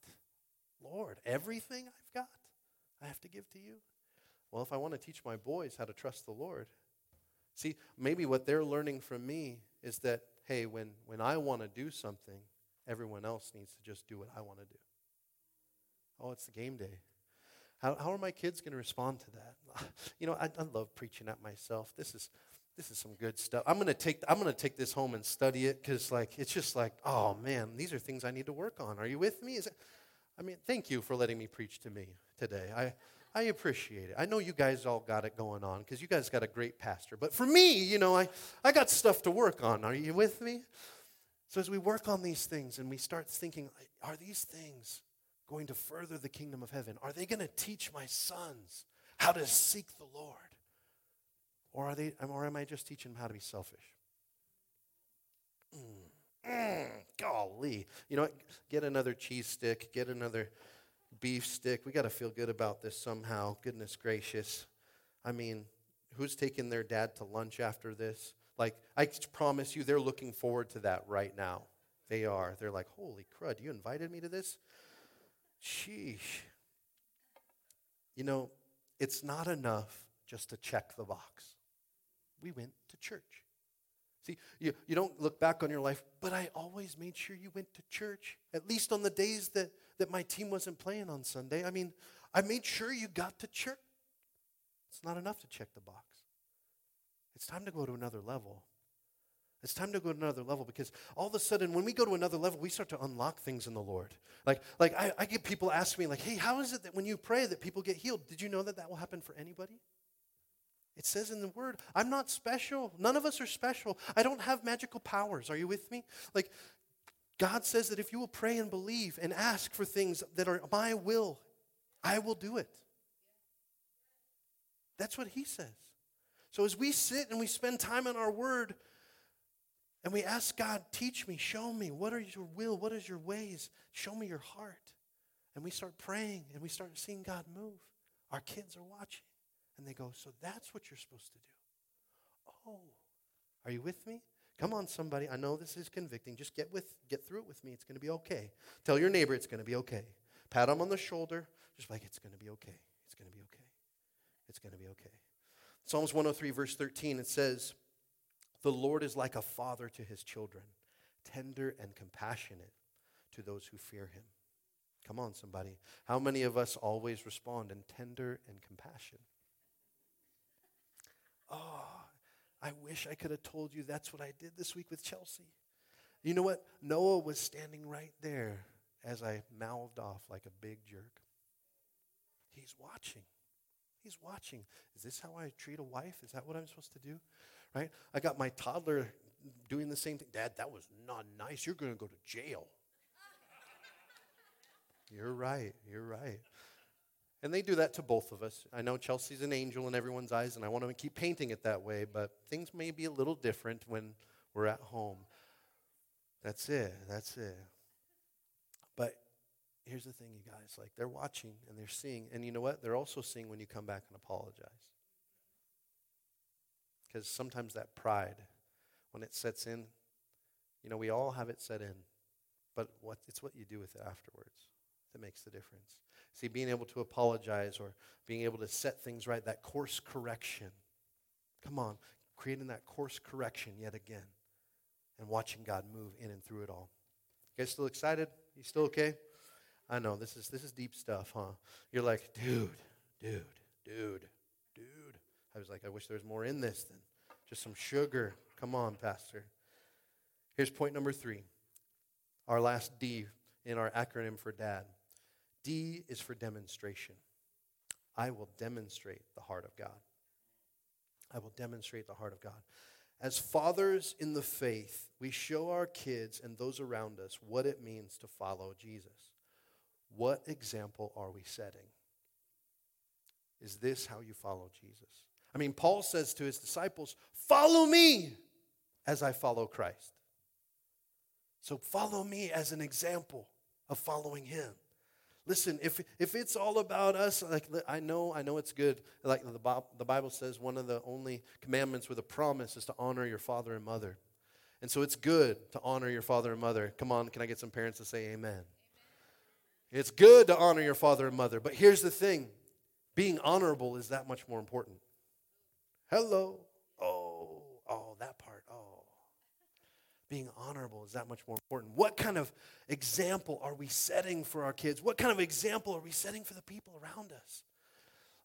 Lord, everything I've got, I have to give to you. Well, if I want to teach my boys how to trust the Lord, see, maybe what they're learning from me is that, hey, when, when I want to do something, everyone else needs to just do what I want to do. Oh, it's the game day. How, how are my kids going to respond to that? *laughs* You know, I, I love preaching at myself. This is this is some good stuff. I'm gonna take I'm gonna take this home and study it because like it's just like oh man, these are things I need to work on. Are you with me? Is it, I mean, thank you for letting me preach to me today. I I appreciate it. I know you guys all got it going on because you guys got a great pastor. But for me, you know, I I got stuff to work on. Are you with me? So as we work on these things and we start thinking, are these things going to further the kingdom of heaven? Are they going to teach my sons how to seek the Lord? Or, are they, or am I just teaching them how to be selfish? Mm, mm, golly. You know? Get another cheese stick, get another beef stick. We got to feel good about this somehow. Goodness gracious. I mean, who's taking their dad to lunch after this? Like, I promise you, they're looking forward to that right now. They are. They're like, holy crud, you invited me to this? Sheesh. You know, it's not enough just to check the box. We went to church. See, you, you don't look back on your life, but I always made sure you went to church, at least on the days that, that my team wasn't playing on Sunday. I mean, I made sure you got to church. It's not enough to check the box. It's time to go to another level. It's time to go to another level because all of a sudden, when we go to another level, we start to unlock things in the Lord. Like, like I, I get people ask me, like, "Hey, how is it that when you pray that people get healed? Did you know that that will happen for anybody?" It says in the Word, "I'm not special. None of us are special. I don't have magical powers. Are you with me? Like, God says that if you will pray and believe and ask for things that are my will, I will do it. That's what He says. So as we sit and we spend time in our Word and we ask God, teach me, show me, what are your will, what is your ways, show me your heart. And we start praying and we start seeing God move. Our kids are watching and they go, So that's what you're supposed to do. Oh, are you with me? Come on, somebody. I know this is convicting. Just get with, get through it with me. It's going to be okay. Tell your neighbor it's going to be okay. Pat him on the shoulder. Just like it's going to be okay. It's going to be okay. It's going to be okay. Psalms 103, verse 13, it says, The Lord is like a father to his children, tender and compassionate to those who fear him. Come on, somebody. How many of us always respond in tender and compassion? Oh, I wish I could have told you that's what I did this week with Chelsea. You know what? Noah was standing right there as I mouthed off like a big jerk. He's watching. He's watching. Is this how I treat a wife? Is that what I'm supposed to do? Right? I got my toddler doing the same thing. Dad, that was not nice. You're going to go to jail. *laughs* You're right. You're right. And they do that to both of us. I know Chelsea's an angel in everyone's eyes, and I want to keep painting it that way, but things may be a little different when we're at home. That's it. That's it. But here's the thing, you guys like, they're watching and they're seeing. And you know what? They're also seeing when you come back and apologize. Because sometimes that pride, when it sets in, you know, we all have it set in, but what, it's what you do with it afterwards that makes the difference. See, being able to apologize or being able to set things right, that course correction. Come on, creating that course correction yet again and watching God move in and through it all. You guys still excited? You still okay? I know this is this is deep stuff, huh? You're like, dude, dude, dude, dude. I was like, I wish there was more in this than just some sugar. Come on, Pastor. Here's point number three. Our last D in our acronym for dad. D is for demonstration. I will demonstrate the heart of God. I will demonstrate the heart of God. As fathers in the faith, we show our kids and those around us what it means to follow Jesus. What example are we setting? Is this how you follow Jesus? I mean, Paul says to his disciples, Follow me as I follow Christ. So follow me as an example of following him. Listen, if, if it's all about us, like I know, I know it's good. Like the, the Bible says, one of the only commandments with a promise is to honor your father and mother. And so it's good to honor your father and mother. Come on, can I get some parents to say amen? amen? It's good to honor your father and mother. But here's the thing being honorable is that much more important. Hello. Oh, oh, that part. Oh. Being honorable is that much more important. What kind of example are we setting for our kids? What kind of example are we setting for the people around us?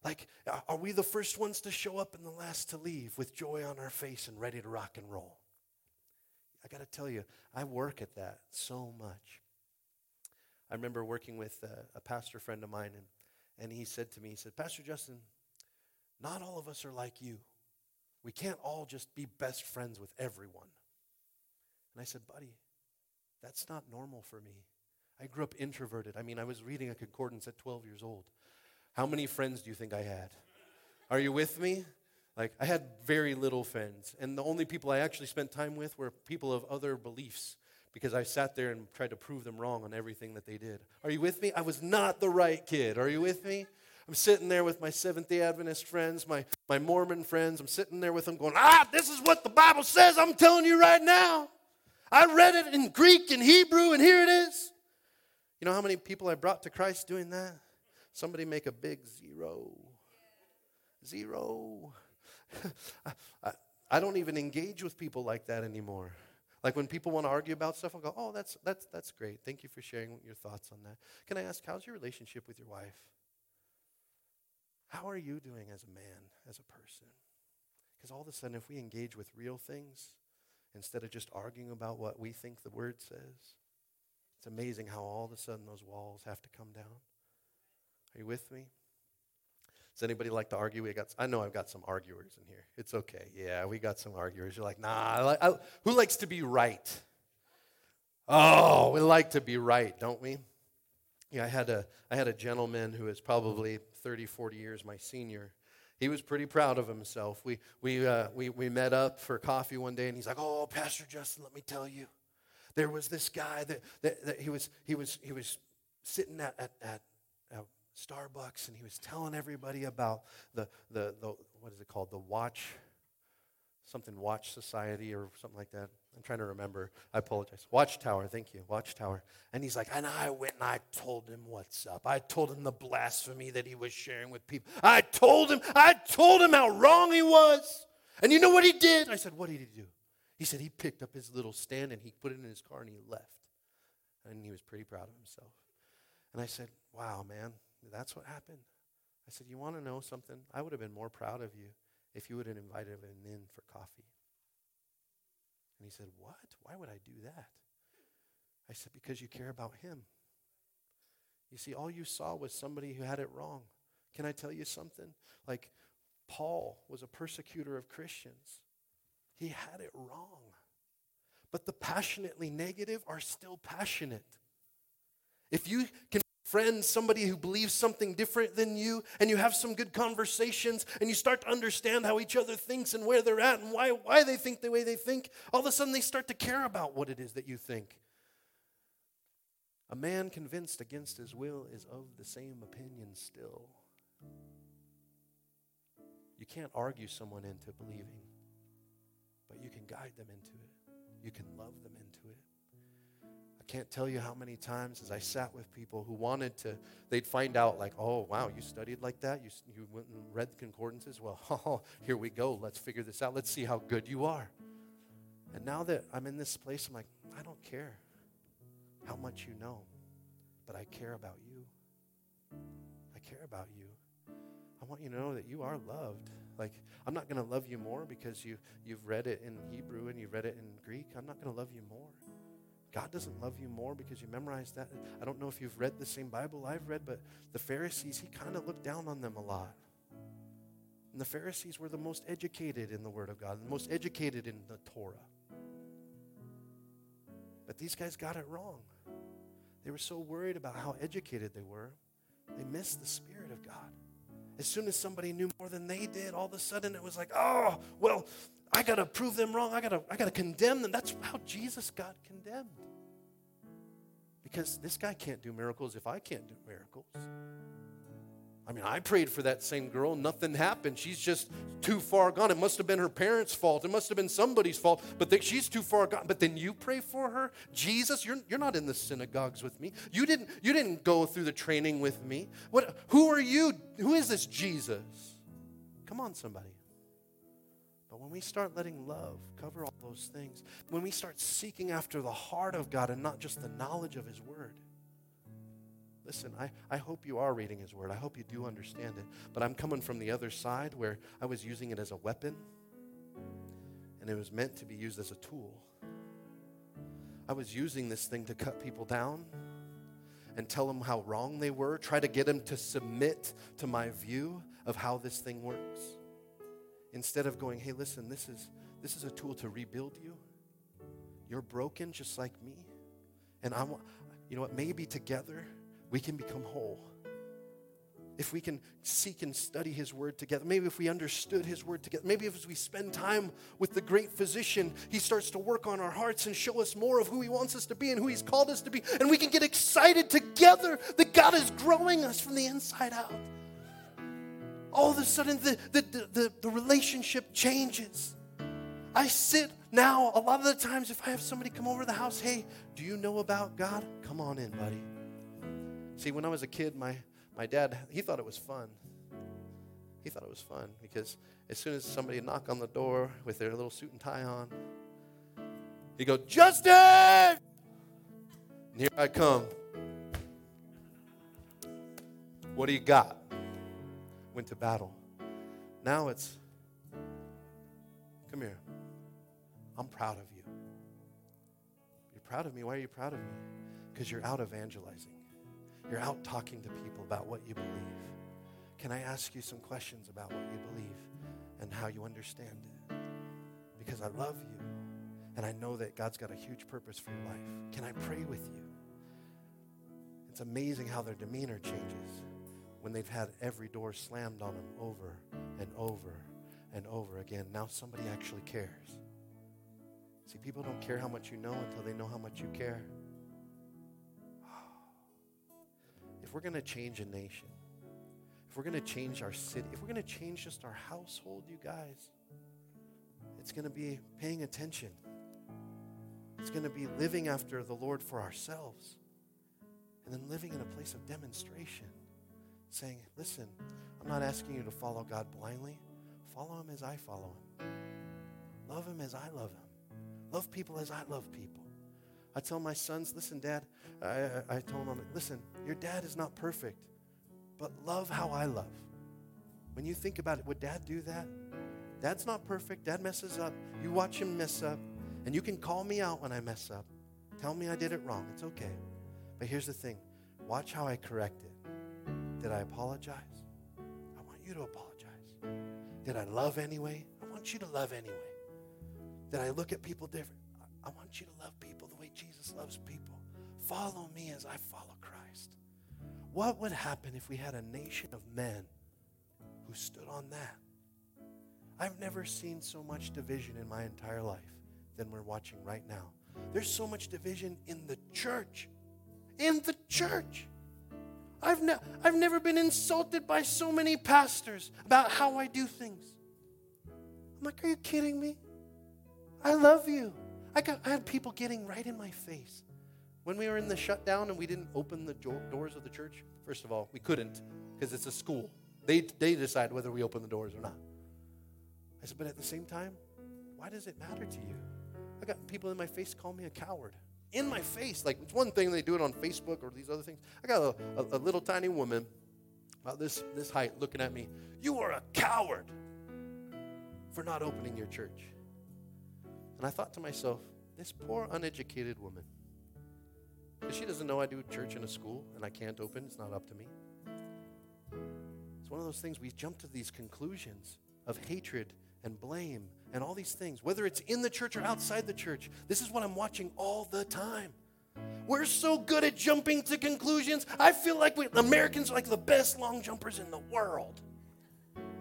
Like, are we the first ones to show up and the last to leave with joy on our face and ready to rock and roll? I got to tell you, I work at that so much. I remember working with a, a pastor friend of mine, and, and he said to me, he said, Pastor Justin, not all of us are like you. We can't all just be best friends with everyone. And I said, buddy, that's not normal for me. I grew up introverted. I mean, I was reading a concordance at 12 years old. How many friends do you think I had? Are you with me? Like, I had very little friends. And the only people I actually spent time with were people of other beliefs because I sat there and tried to prove them wrong on everything that they did. Are you with me? I was not the right kid. Are you with me? I'm sitting there with my Seventh day Adventist friends, my, my Mormon friends. I'm sitting there with them going, ah, this is what the Bible says. I'm telling you right now. I read it in Greek and Hebrew, and here it is. You know how many people I brought to Christ doing that? Somebody make a big zero. Zero. *laughs* I, I don't even engage with people like that anymore. Like when people want to argue about stuff, I'll go, oh, that's, that's, that's great. Thank you for sharing your thoughts on that. Can I ask, how's your relationship with your wife? How are you doing as a man, as a person? Because all of a sudden, if we engage with real things, instead of just arguing about what we think the word says. It's amazing how all of a sudden those walls have to come down. Are you with me? Does anybody like to argue? We got, I know I've got some arguers in here. It's okay. Yeah, we got some arguers. You're like, nah, I I, who likes to be right? Oh, we like to be right, don't we? Yeah, I had a, I had a gentleman who is probably 30, 40 years my senior he was pretty proud of himself. We, we, uh, we, we met up for coffee one day, and he's like, Oh, Pastor Justin, let me tell you. There was this guy that, that, that he, was, he, was, he was sitting at, at, at, at Starbucks, and he was telling everybody about the, the, the, what is it called? The watch, something watch society or something like that. I'm trying to remember. I apologize. Watchtower, thank you. Watchtower. And he's like, and I went and I told him what's up. I told him the blasphemy that he was sharing with people. I told him, I told him how wrong he was. And you know what he did? I said, what did he do? He said he picked up his little stand and he put it in his car and he left. And he was pretty proud of himself. And I said, wow, man, that's what happened. I said, you want to know something? I would have been more proud of you if you would have invited him in for coffee. And he said, What? Why would I do that? I said, Because you care about him. You see, all you saw was somebody who had it wrong. Can I tell you something? Like, Paul was a persecutor of Christians, he had it wrong. But the passionately negative are still passionate. If you can friend somebody who believes something different than you and you have some good conversations and you start to understand how each other thinks and where they're at and why, why they think the way they think all of a sudden they start to care about what it is that you think. A man convinced against his will is of the same opinion still. You can't argue someone into believing but you can guide them into it. You can love them into it can't tell you how many times as I sat with people who wanted to, they'd find out, like, oh, wow, you studied like that? You, you went and read the concordances? Well, *laughs* oh, here we go. Let's figure this out. Let's see how good you are. And now that I'm in this place, I'm like, I don't care how much you know, but I care about you. I care about you. I want you to know that you are loved. Like, I'm not going to love you more because you, you've read it in Hebrew and you've read it in Greek. I'm not going to love you more. God doesn't love you more because you memorized that. I don't know if you've read the same Bible I've read, but the Pharisees, he kind of looked down on them a lot. And the Pharisees were the most educated in the Word of God, the most educated in the Torah. But these guys got it wrong. They were so worried about how educated they were, they missed the Spirit of God. As soon as somebody knew more than they did, all of a sudden it was like, oh, well, I got to prove them wrong. I got to I got to condemn them. That's how Jesus got condemned. Because this guy can't do miracles if I can't do miracles. I mean, I prayed for that same girl, nothing happened. She's just too far gone. It must have been her parents' fault. It must have been somebody's fault, but they, she's too far gone. But then you pray for her? Jesus, you're, you're not in the synagogues with me. You didn't, you didn't go through the training with me. What, who are you? Who is this Jesus? Come on, somebody. When we start letting love cover all those things, when we start seeking after the heart of God and not just the knowledge of His Word, listen, I, I hope you are reading His Word. I hope you do understand it. But I'm coming from the other side where I was using it as a weapon and it was meant to be used as a tool. I was using this thing to cut people down and tell them how wrong they were, try to get them to submit to my view of how this thing works instead of going, hey, listen, this is, this is a tool to rebuild you. You're broken just like me. And I want, you know what, maybe together we can become whole. If we can seek and study His Word together, maybe if we understood His Word together, maybe if we spend time with the great physician, He starts to work on our hearts and show us more of who He wants us to be and who He's called us to be, and we can get excited together that God is growing us from the inside out all of a sudden the, the, the, the, relationship changes. I sit now, a lot of the times, if I have somebody come over the house, hey, do you know about God? Come on in, buddy. See, when I was a kid, my, my dad, he thought it was fun. He thought it was fun because as soon as somebody knock on the door with their little suit and tie on, he'd go, Justin! And here I come. What do you got? Went to battle. Now it's, come here. I'm proud of you. You're proud of me. Why are you proud of me? Because you're out evangelizing. You're out talking to people about what you believe. Can I ask you some questions about what you believe and how you understand it? Because I love you and I know that God's got a huge purpose for your life. Can I pray with you? It's amazing how their demeanor changes when they've had every door slammed on them over and over and over again. Now somebody actually cares. See, people don't care how much you know until they know how much you care. *sighs* If we're going to change a nation, if we're going to change our city, if we're going to change just our household, you guys, it's going to be paying attention. It's going to be living after the Lord for ourselves and then living in a place of demonstration saying, Listen, I'm not asking you to follow God blindly. Follow Him as I follow Him. Love Him as I love Him. Love people as I love people. I tell my sons, listen, Dad, I, I told them, listen, your dad is not perfect, but love how I love. When you think about it, would dad do that? Dad's not perfect. Dad messes up. You watch him mess up, and you can call me out when I mess up. Tell me I did it wrong. It's okay. But here's the thing watch how I correct it. Did I apologize? I want you to apologize. Did I love anyway? I want you to love anyway. Did I look at people different? I- want you to love people the way Jesus loves people. Follow me as I follow Christ. What would happen if we had a nation of men who stood on that? I've never seen so much division in my entire life than we're watching right now. There's so much division in the church. In the church. I've, ne- I've never been insulted by so many pastors about how I do things. I'm like, are you kidding me? I love you. I, got, I had people getting right in my face. When we were in the shutdown and we didn't open the doors of the church, first of all, we couldn't because it's a school. They, they decide whether we open the doors or not. I said, but at the same time, why does it matter to you? I got people in my face call me a coward. In my face. Like, it's one thing they do it on Facebook or these other things. I got a, a, a little tiny woman about this, this height looking at me. You are a coward for not opening your church. And I thought to myself, this poor uneducated woman, she doesn't know I do church in a school and I can't open, it's not up to me. It's one of those things we jump to these conclusions of hatred and blame and all these things, whether it's in the church or outside the church. This is what I'm watching all the time. We're so good at jumping to conclusions. I feel like we, Americans are like the best long jumpers in the world.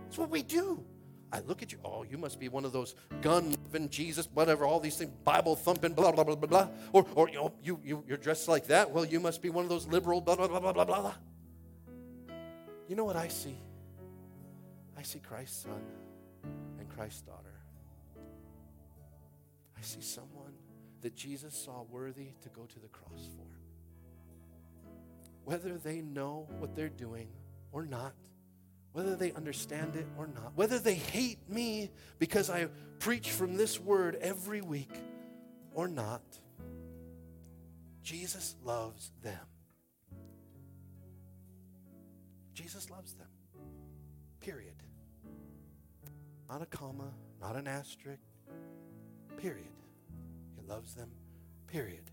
That's what we do. I look at you, oh, you must be one of those gun loving Jesus, whatever, all these things, Bible thumping, blah, blah, blah, blah, blah. Or, or you know, you, you, you're dressed like that. Well, you must be one of those liberal, blah, blah, blah, blah, blah, blah. You know what I see? I see Christ's son and Christ's daughter. See someone that Jesus saw worthy to go to the cross for. Whether they know what they're doing or not, whether they understand it or not, whether they hate me because I preach from this word every week or not, Jesus loves them. Jesus loves them. Period. Not a comma, not an asterisk. Period. Loves them. Period.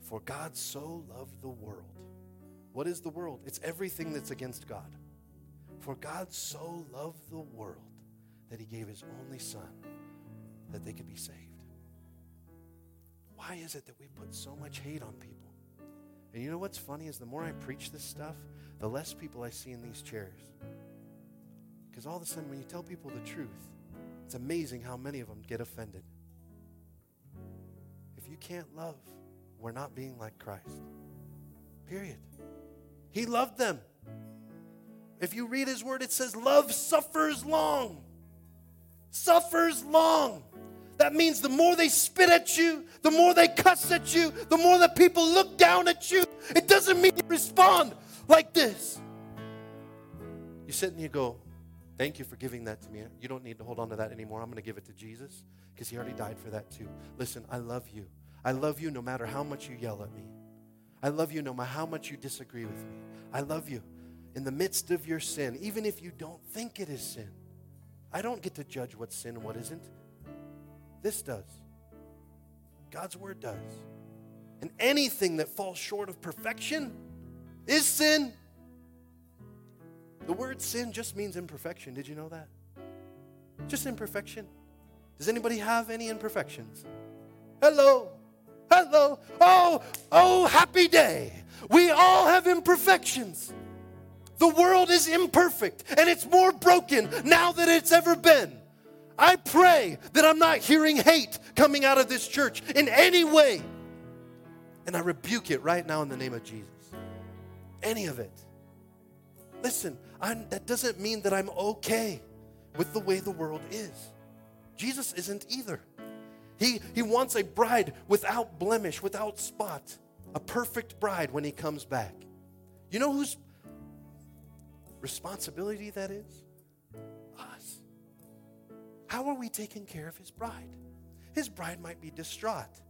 For God so loved the world. What is the world? It's everything that's against God. For God so loved the world that he gave his only son that they could be saved. Why is it that we put so much hate on people? And you know what's funny is the more I preach this stuff, the less people I see in these chairs. Because all of a sudden, when you tell people the truth, it's amazing how many of them get offended. Can't love, we're not being like Christ. Period. He loved them. If you read his word, it says, Love suffers long. Suffers long. That means the more they spit at you, the more they cuss at you, the more that people look down at you. It doesn't mean you respond like this. You sit and you go, Thank you for giving that to me. You don't need to hold on to that anymore. I'm going to give it to Jesus because he already died for that too. Listen, I love you. I love you no matter how much you yell at me. I love you no matter how much you disagree with me. I love you in the midst of your sin, even if you don't think it is sin. I don't get to judge what's sin and what isn't. This does. God's word does. And anything that falls short of perfection is sin. The word sin just means imperfection. Did you know that? Just imperfection. Does anybody have any imperfections? Hello. Hello. Oh, oh, happy day. We all have imperfections. The world is imperfect and it's more broken now than it's ever been. I pray that I'm not hearing hate coming out of this church in any way. And I rebuke it right now in the name of Jesus. Any of it. Listen, I'm, that doesn't mean that I'm okay with the way the world is. Jesus isn't either. He, he wants a bride without blemish, without spot, a perfect bride when he comes back. You know whose responsibility that is? Us. How are we taking care of his bride? His bride might be distraught.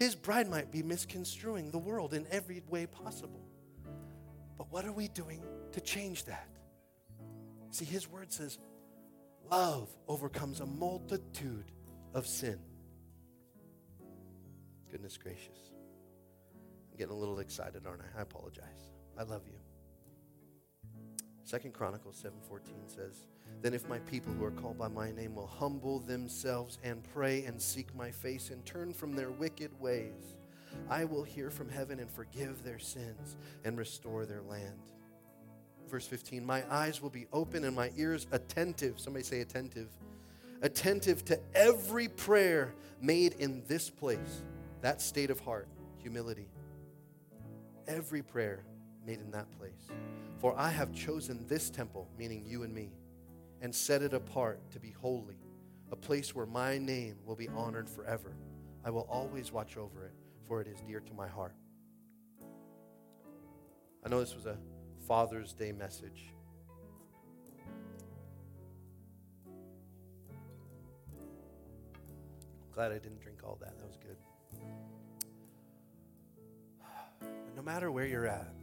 His bride might be misconstruing the world in every way possible. But what are we doing to change that? See, his word says, love overcomes a multitude of sin. Goodness gracious. I'm getting a little excited, aren't I? I apologize. I love you. Second Chronicles 7:14 says, "Then if my people who are called by my name will humble themselves and pray and seek my face and turn from their wicked ways, I will hear from heaven and forgive their sins and restore their land." Verse 15, "My eyes will be open and my ears attentive." Somebody say attentive. Attentive to every prayer made in this place. That state of heart, humility. Every prayer made in that place. For I have chosen this temple, meaning you and me, and set it apart to be holy, a place where my name will be honored forever. I will always watch over it, for it is dear to my heart. I know this was a Father's Day message. Glad I didn't drink all that. That was no matter where you're at,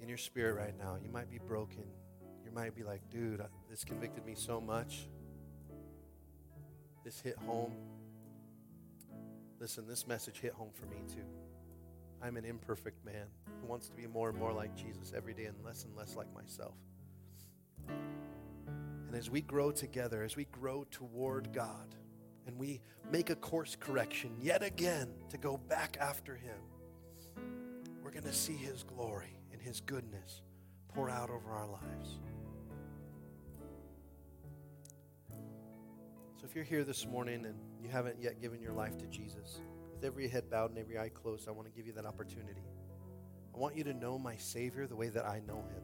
in your spirit right now, you might be broken. You might be like, dude, this convicted me so much. This hit home. Listen, this message hit home for me too. I'm an imperfect man who wants to be more and more like Jesus every day and less and less like myself. And as we grow together, as we grow toward God, and we make a course correction yet again to go back after Him, we're going to see His glory and His goodness pour out over our lives. So if you're here this morning and you haven't yet given your life to Jesus, with every head bowed and every eye closed, I want to give you that opportunity. I want you to know my Savior the way that I know Him.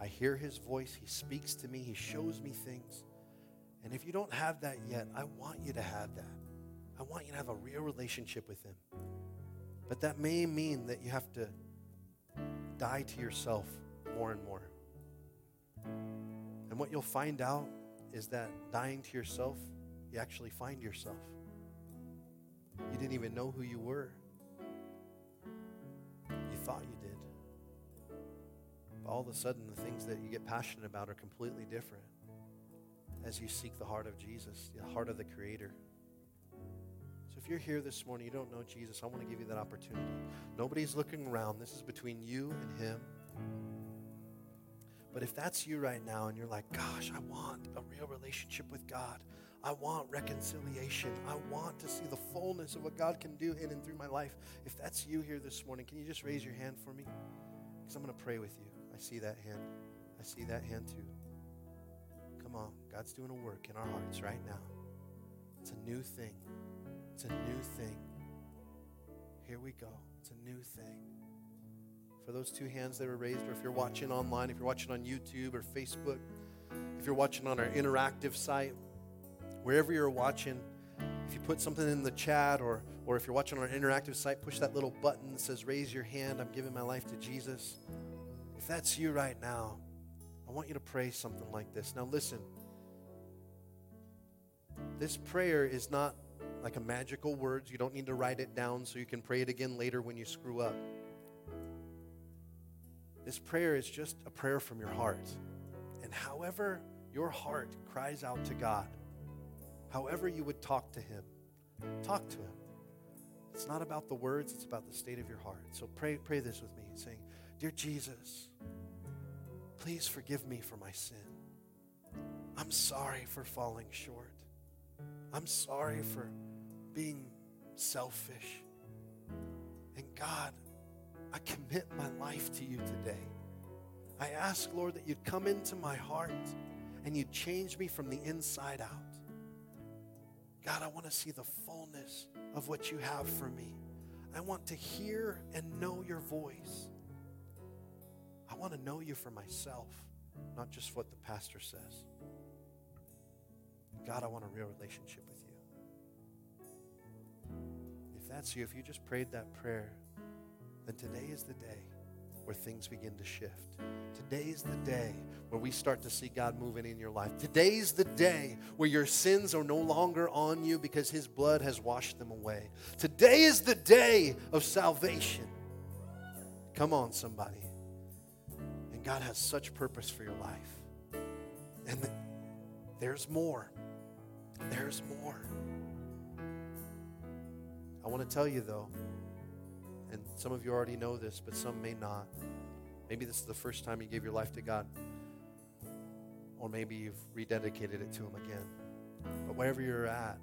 I hear His voice, He speaks to me, He shows me things. And if you don't have that yet, I want you to have that. I want you to have a real relationship with Him. But that may mean that you have to die to yourself more and more. And what you'll find out is that dying to yourself, you actually find yourself. You didn't even know who you were. You thought you did. But all of a sudden, the things that you get passionate about are completely different as you seek the heart of Jesus, the heart of the Creator. So if you're here this morning, you don't know Jesus, I want to give you that opportunity. Nobody's looking around. This is between you and Him. But if that's you right now and you're like, gosh, I want a real relationship with God, I want reconciliation, I want to see the fullness of what God can do in and through my life. If that's you here this morning, can you just raise your hand for me? Because I'm going to pray with you. I see that hand. I see that hand too. God's doing a work in our hearts right now. It's a new thing. It's a new thing. Here we go. It's a new thing. For those two hands that were raised, or if you're watching online, if you're watching on YouTube or Facebook, if you're watching on our interactive site, wherever you're watching, if you put something in the chat or, or if you're watching on our interactive site, push that little button that says raise your hand. I'm giving my life to Jesus. If that's you right now, I want you to pray something like this. Now, listen. This prayer is not like a magical words. You don't need to write it down so you can pray it again later when you screw up. This prayer is just a prayer from your heart. And however your heart cries out to God, however you would talk to Him, talk to Him. It's not about the words, it's about the state of your heart. So pray, pray this with me, saying, Dear Jesus, please forgive me for my sin. I'm sorry for falling short. I'm sorry for being selfish. And God, I commit my life to you today. I ask, Lord, that you'd come into my heart and you'd change me from the inside out. God, I want to see the fullness of what you have for me. I want to hear and know your voice. I want to know you for myself, not just what the pastor says. God, I want a real relationship with you. If that's you, if you just prayed that prayer, then today is the day where things begin to shift. Today is the day where we start to see God moving in your life. Today's the day where your sins are no longer on you because His blood has washed them away. Today is the day of salvation. Come on, somebody. And God has such purpose for your life. And there's more. There's more. I want to tell you, though, and some of you already know this, but some may not. Maybe this is the first time you gave your life to God. Or maybe you've rededicated it to Him again. But wherever you're at,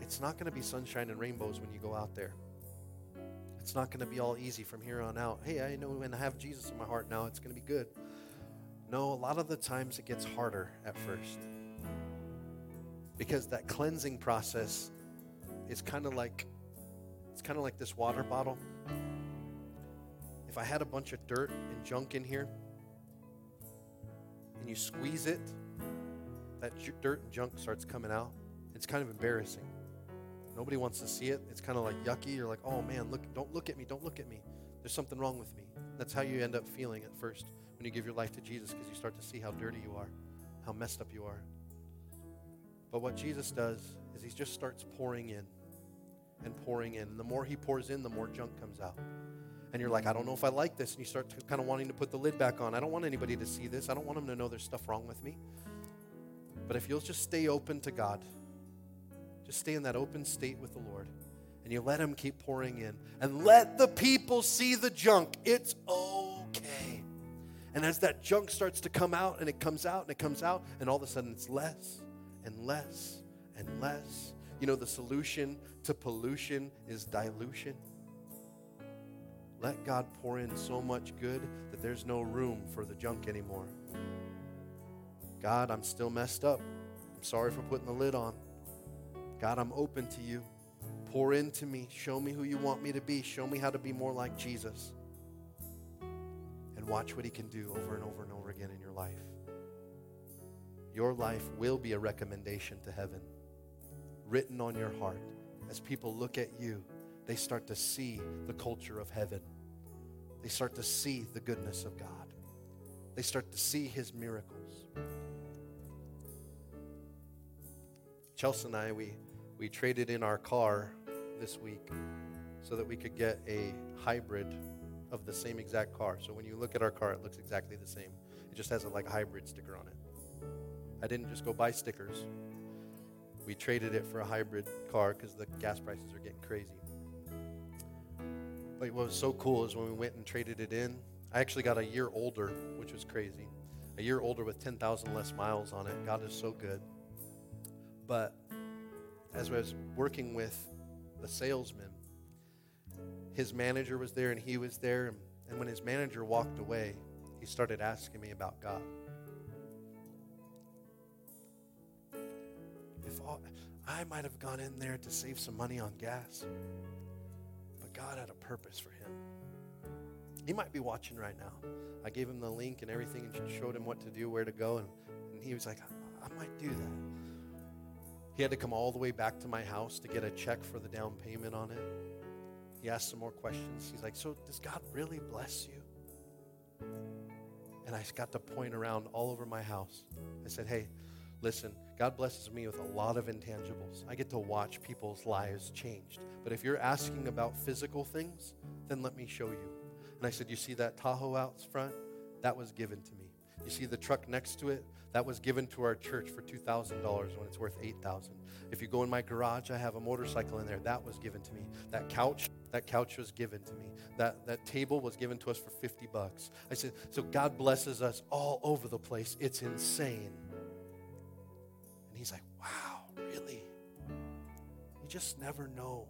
it's not going to be sunshine and rainbows when you go out there. It's not going to be all easy from here on out. Hey, I know when I have Jesus in my heart now, it's going to be good. No, a lot of the times it gets harder at first. Because that cleansing process is kind of like it's kind of like this water bottle. If I had a bunch of dirt and junk in here and you squeeze it, that dirt and junk starts coming out. It's kind of embarrassing. Nobody wants to see it. It's kind of like yucky. You're like, oh man, look, don't look at me, don't look at me. There's something wrong with me. That's how you end up feeling at first when you give your life to Jesus because you start to see how dirty you are, how messed up you are. But what Jesus does is he just starts pouring in and pouring in. And the more he pours in, the more junk comes out. And you're like, I don't know if I like this. And you start kind of wanting to put the lid back on. I don't want anybody to see this. I don't want them to know there's stuff wrong with me. But if you'll just stay open to God, just stay in that open state with the Lord, and you let Him keep pouring in, and let the people see the junk, it's okay. And as that junk starts to come out, and it comes out, and it comes out, and all of a sudden it's less and less and less. You know, the solution to pollution is dilution. Let God pour in so much good that there's no room for the junk anymore. God, I'm still messed up. I'm sorry for putting the lid on. God, I'm open to you. Pour into me. Show me who you want me to be. Show me how to be more like Jesus. And watch what he can do over and over and over again in your life. Your life will be a recommendation to heaven, written on your heart. As people look at you, they start to see the culture of heaven. They start to see the goodness of God. They start to see his miracles. Chelsea and I, we, we traded in our car this week so that we could get a hybrid of the same exact car. So when you look at our car, it looks exactly the same. It just has a like hybrid sticker on it. I didn't just go buy stickers. We traded it for a hybrid car because the gas prices are getting crazy. But what was so cool is when we went and traded it in, I actually got a year older, which was crazy. A year older with 10,000 less miles on it. God is so good. But as I was working with the salesman, his manager was there and he was there. And when his manager walked away, he started asking me about God. I might have gone in there to save some money on gas, but God had a purpose for him. He might be watching right now. I gave him the link and everything and showed him what to do, where to go, and, and he was like, I might do that. He had to come all the way back to my house to get a check for the down payment on it. He asked some more questions. He's like, So, does God really bless you? And I got to point around all over my house. I said, Hey, listen, God blesses me with a lot of intangibles. I get to watch people's lives changed. But if you're asking about physical things, then let me show you. And I said, You see that Tahoe out front? That was given to me. You see the truck next to it? That was given to our church for $2,000 when it's worth 8000 If you go in my garage, I have a motorcycle in there. That was given to me. That couch, that couch was given to me. That, that table was given to us for 50 bucks. I said, so God blesses us all over the place. It's insane. Wow, really? You just never know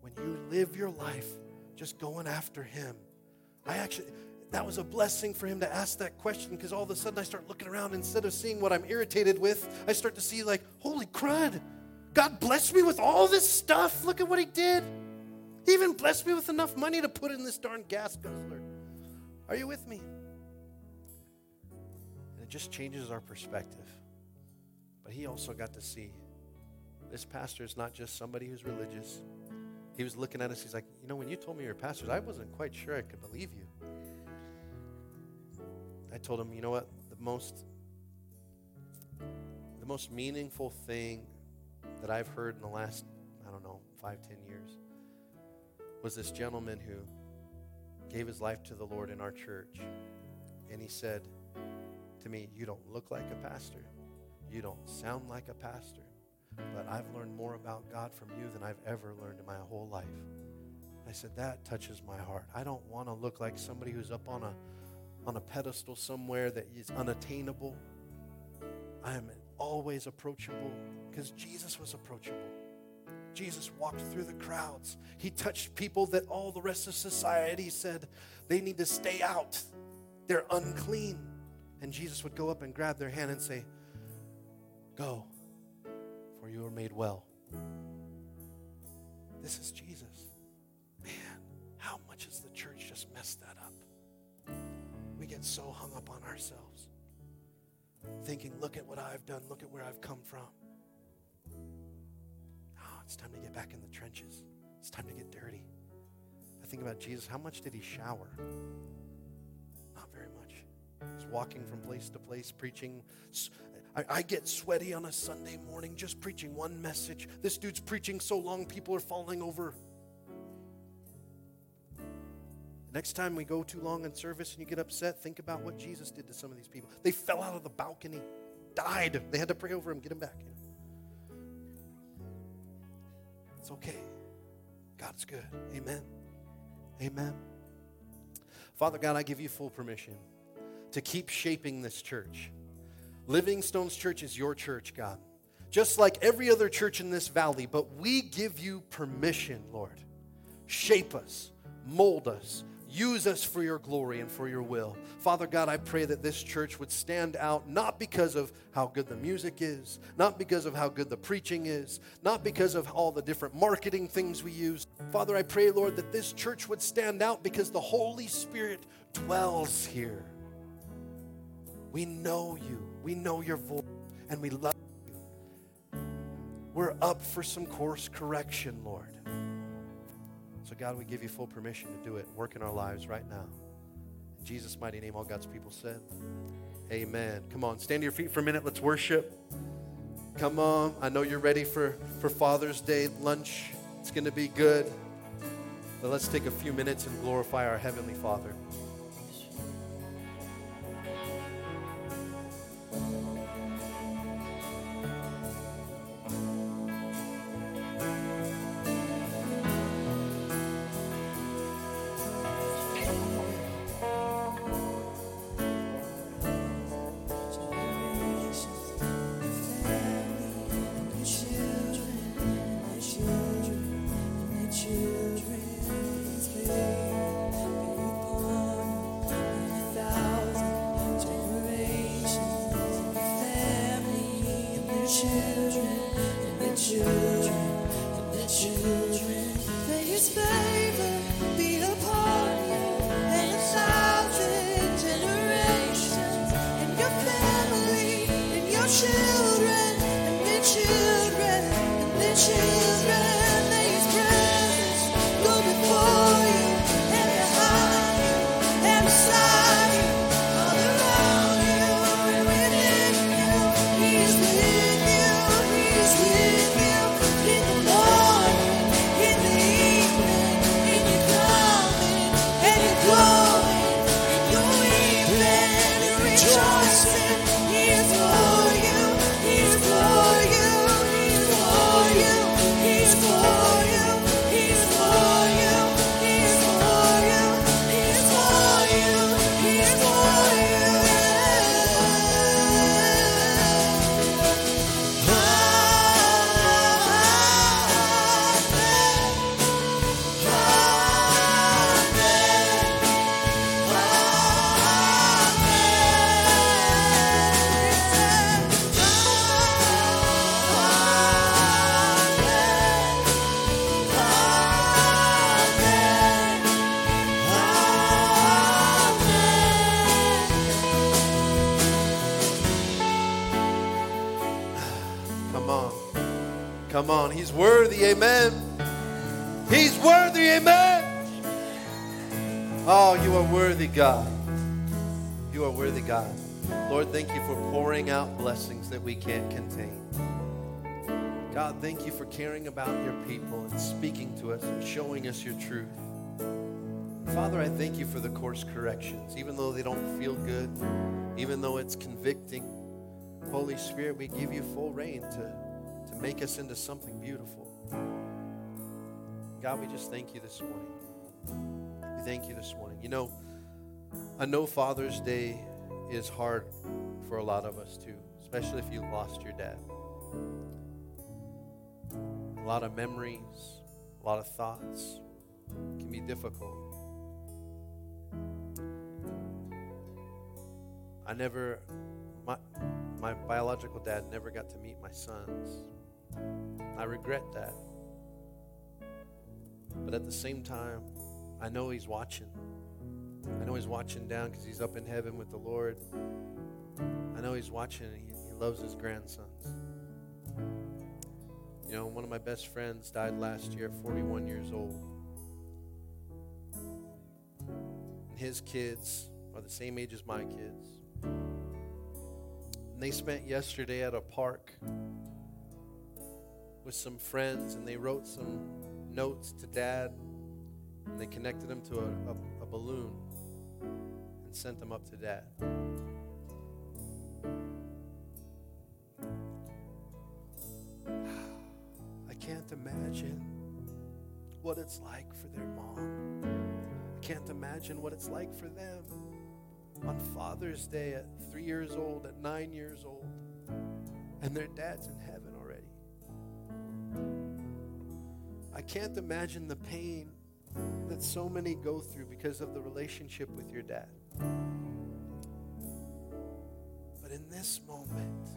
when you live your life just going after him. I actually, that was a blessing for him to ask that question because all of a sudden I start looking around instead of seeing what I'm irritated with, I start to see like, holy crud, God blessed me with all this stuff. Look at what he did. He even blessed me with enough money to put in this darn gas guzzler. Are you with me? And it just changes our perspective. But he also got to see this pastor is not just somebody who's religious. He was looking at us, he's like, You know, when you told me you're a pastors, I wasn't quite sure I could believe you. I told him, you know what? The most the most meaningful thing that I've heard in the last, I don't know, five, ten years was this gentleman who gave his life to the Lord in our church. And he said to me, You don't look like a pastor. You don't sound like a pastor. But I've learned more about God from you than I've ever learned in my whole life. I said, That touches my heart. I don't want to look like somebody who's up on a on a pedestal somewhere that is unattainable. I am always approachable because Jesus was approachable. Jesus walked through the crowds. He touched people that all the rest of society said they need to stay out. They're unclean. And Jesus would go up and grab their hand and say, Go, for you are made well. This is Jesus. Man, how much has the church just messed that up? We get so hung up on ourselves, thinking, Look at what I've done, look at where I've come from. Oh, it's time to get back in the trenches. It's time to get dirty. I think about Jesus. How much did he shower? Not very much. He's walking from place to place, preaching. I, I get sweaty on a Sunday morning just preaching one message. This dude's preaching so long, people are falling over. Next time we go too long in service and you get upset, think about what Jesus did to some of these people. They fell out of the balcony, died. They had to pray over him, get him back. You know? It's okay. God's good. Amen. Amen. Father God, I give you full permission to keep shaping this church. Living Stones church is your church, God. Just like every other church in this valley, but we give you permission, Lord. Shape us, mold us, use us for your glory and for your will. Father God, I pray that this church would stand out not because of how good the music is, not because of how good the preaching is, not because of all the different marketing things we use. Father, I pray, Lord, that this church would stand out because the Holy Spirit dwells here. We know you. We know your voice and we love you. We're up for some course correction, Lord. So, God, we give you full permission to do it. Work in our lives right now. In Jesus' mighty name, all God's people said, Amen. Come on, stand to your feet for a minute. Let's worship. Come on. I know you're ready for, for Father's Day lunch. It's going to be good. But let's take a few minutes and glorify our Heavenly Father. God. You are worthy, God. Lord, thank you for pouring out blessings that we can't contain. God, thank you for caring about your people and speaking to us and showing us your truth. Father, I thank you for the course corrections, even though they don't feel good, even though it's convicting. Holy Spirit, we give you full reign to, to make us into something beautiful. God, we just thank you this morning. We thank you this morning. You know, I know Father's Day is hard for a lot of us too, especially if you lost your dad. A lot of memories, a lot of thoughts can be difficult. I never, my, my biological dad never got to meet my sons. I regret that. But at the same time, I know he's watching. I know he's watching down because he's up in heaven with the Lord. I know he's watching and he, he loves his grandsons. You know, one of my best friends died last year, 41 years old. And his kids are the same age as my kids. And they spent yesterday at a park with some friends and they wrote some notes to dad and they connected them to a, a, a balloon and sent them up to dad. *sighs* I can't imagine what it's like for their mom. I can't imagine what it's like for them on Father's Day at three years old, at nine years old, and their dad's in heaven already. I can't imagine the pain that so many go through because of the relationship with your dad. But in this moment,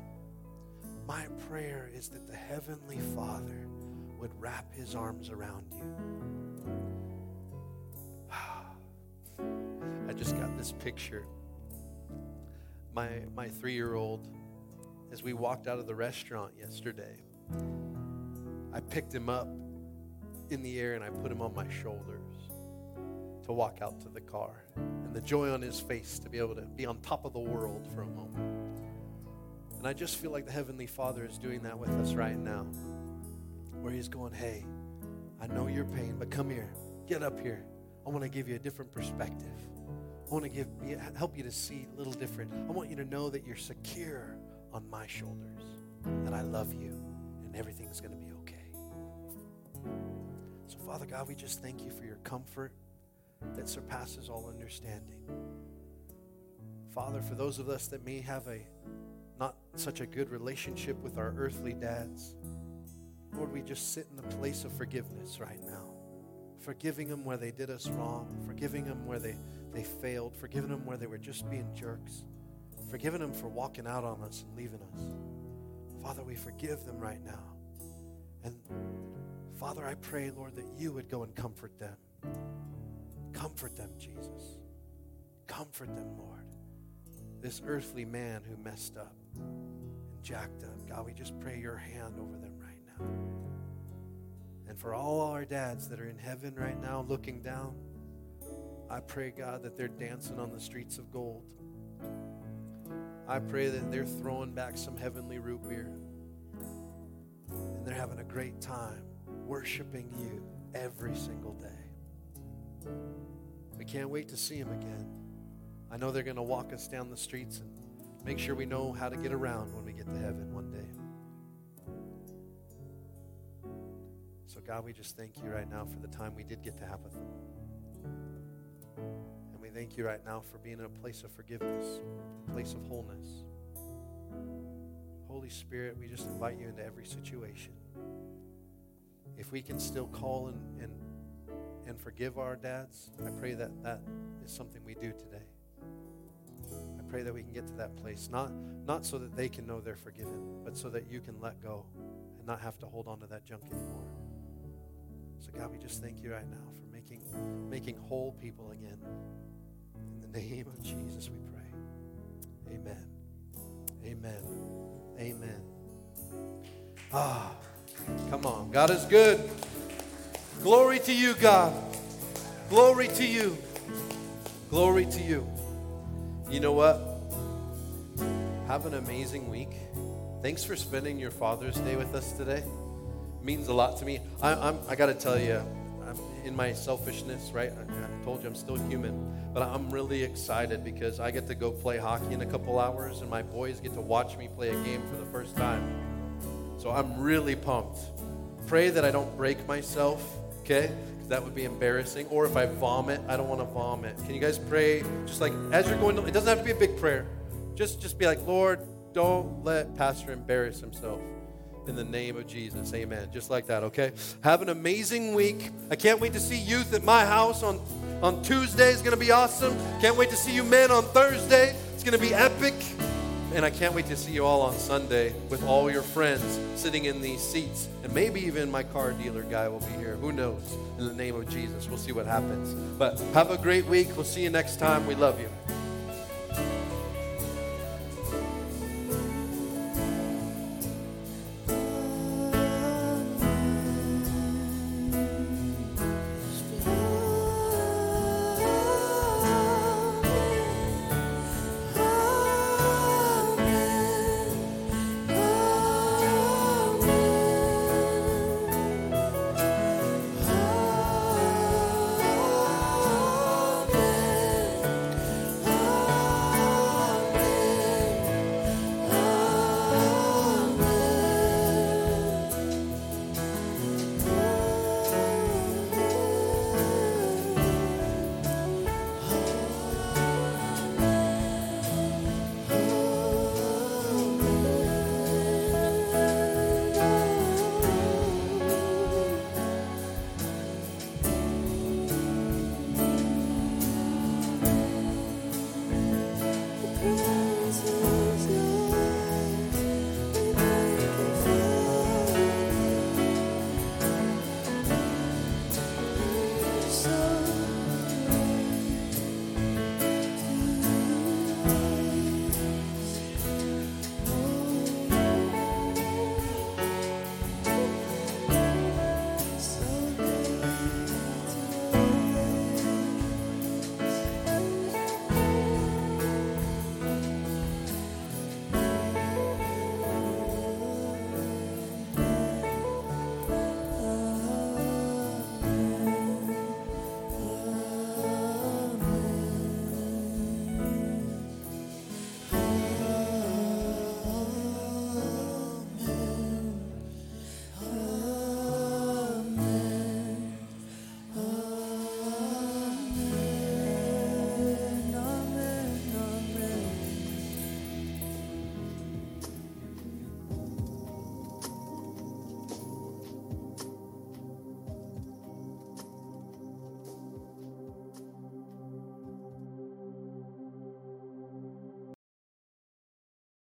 my prayer is that the Heavenly Father would wrap His arms around you. *sighs* I just got this picture. My, my three year old, as we walked out of the restaurant yesterday, I picked him up in the air and I put him on my shoulders to walk out to the car. And the joy on his face to be able to be on top of the world for a moment. And I just feel like the Heavenly Father is doing that with us right now. Where He's going, hey, I know your pain, but come here. Get up here. I want to give you a different perspective. I want to give help you to see a little different. I want you to know that you're secure on my shoulders, that I love you, and everything's going to be okay. So, Father God, we just thank you for your comfort that surpasses all understanding. Father, for those of us that may have a not such a good relationship with our earthly dads, Lord, we just sit in the place of forgiveness right now. Forgiving them where they did us wrong, forgiving them where they, they failed, forgiving them where they were just being jerks, forgiving them for walking out on us and leaving us. Father, we forgive them right now. And Father, I pray, Lord, that you would go and comfort them. Comfort them, Jesus. Comfort them, Lord. This earthly man who messed up and jacked up. God, we just pray your hand over them right now. And for all our dads that are in heaven right now looking down, I pray, God, that they're dancing on the streets of gold. I pray that they're throwing back some heavenly root beer. And they're having a great time worshiping you every single day. We can't wait to see them again. I know they're going to walk us down the streets and make sure we know how to get around when we get to heaven one day. So, God, we just thank you right now for the time we did get to have with them. And we thank you right now for being in a place of forgiveness, a place of wholeness. Holy Spirit, we just invite you into every situation. If we can still call and, and, and forgive our dads, I pray that that is something we do today. I pray that we can get to that place, not, not so that they can know they're forgiven, but so that you can let go and not have to hold on to that junk anymore. So God, we just thank you right now for making making whole people again. In the name of Jesus, we pray. Amen. Amen. Amen. Ah, come on. God is good. Glory to you, God. Glory to you. Glory to you. You know what? Have an amazing week. Thanks for spending your Father's Day with us today means a lot to me. I, I'm, I got to tell you, I'm, in my selfishness, right? I, I told you I'm still human, but I'm really excited because I get to go play hockey in a couple hours, and my boys get to watch me play a game for the first time. So I'm really pumped. Pray that I don't break myself, okay? That would be embarrassing. Or if I vomit, I don't want to vomit. Can you guys pray? Just like as you're going to, it doesn't have to be a big prayer. Just, just be like, Lord, don't let Pastor embarrass himself. In the name of Jesus, amen. Just like that, okay? Have an amazing week. I can't wait to see youth at my house on, on Tuesday. It's going to be awesome. Can't wait to see you men on Thursday. It's going to be epic. And I can't wait to see you all on Sunday with all your friends sitting in these seats. And maybe even my car dealer guy will be here. Who knows? In the name of Jesus, we'll see what happens. But have a great week. We'll see you next time. We love you.